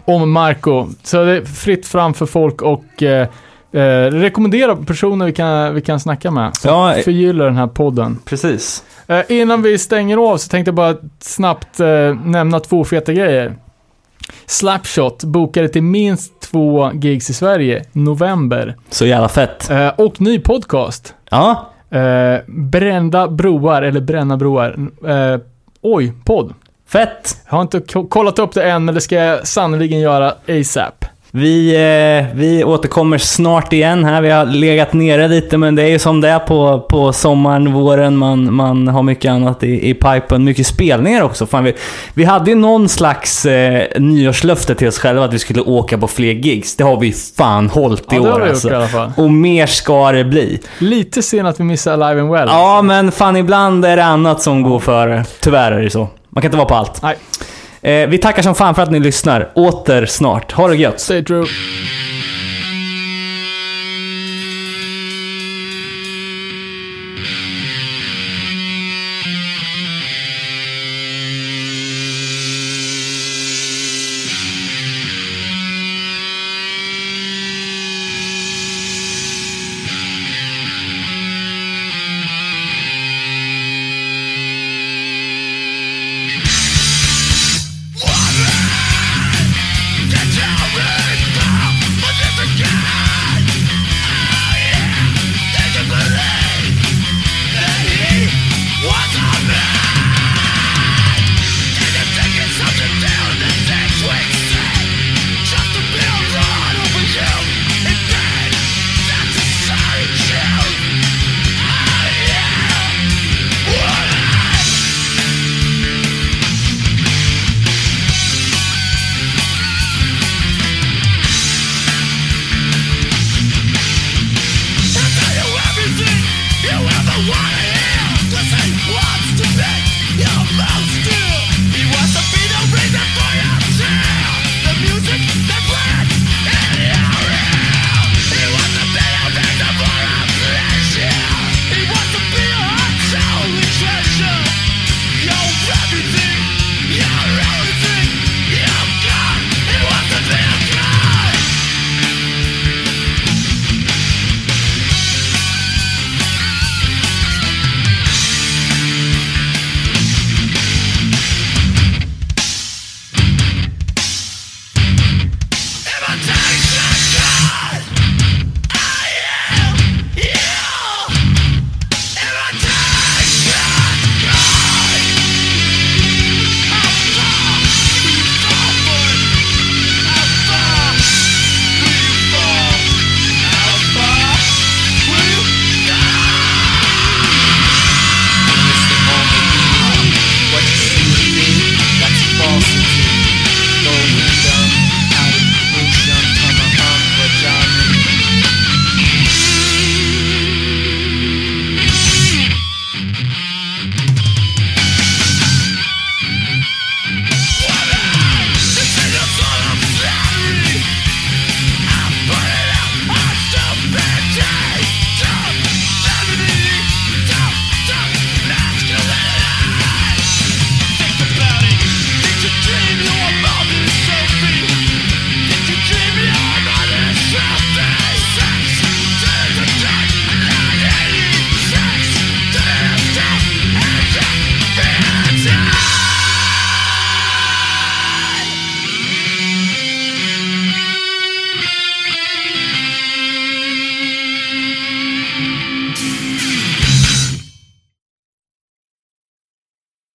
om Marco. Så det är fritt fram för folk och eh, eh, rekommendera personer vi kan, vi kan snacka med. Som Ja, eh. förgyller den här podden. Precis. Eh, innan vi stänger av så tänkte jag bara snabbt eh, nämna två feta grejer. Slapshot bokade till minst två gigs i Sverige, november. Så jävla fett. Eh, och ny podcast. Ja, Eh, Brända broar, eller Bränna broar. Eh, oj, podd. fett. Jag har inte ko- kollat upp det än, men det ska jag sannoliken göra ASAP. Vi, eh, vi återkommer snart igen här. Vi har legat nere lite, men det är ju som det är på, på sommaren, våren. Man, man har mycket annat i, i pipen. Mycket spelningar också. Fan, vi, vi hade ju någon slags eh, nyårslöfte till oss själva att vi skulle åka på fler gigs. Det har vi fan hållit i Ja, det har år vi gjort alltså. i alla fall. Och mer ska det bli. Lite sen att vi missar Live and Well. Ja, men fan ibland är det annat som går före. Tyvärr är det så. Man kan inte vara på allt. Nej, Eh, vi tackar som fan för att ni lyssnar. Åter snart. Ha det gött. stay true.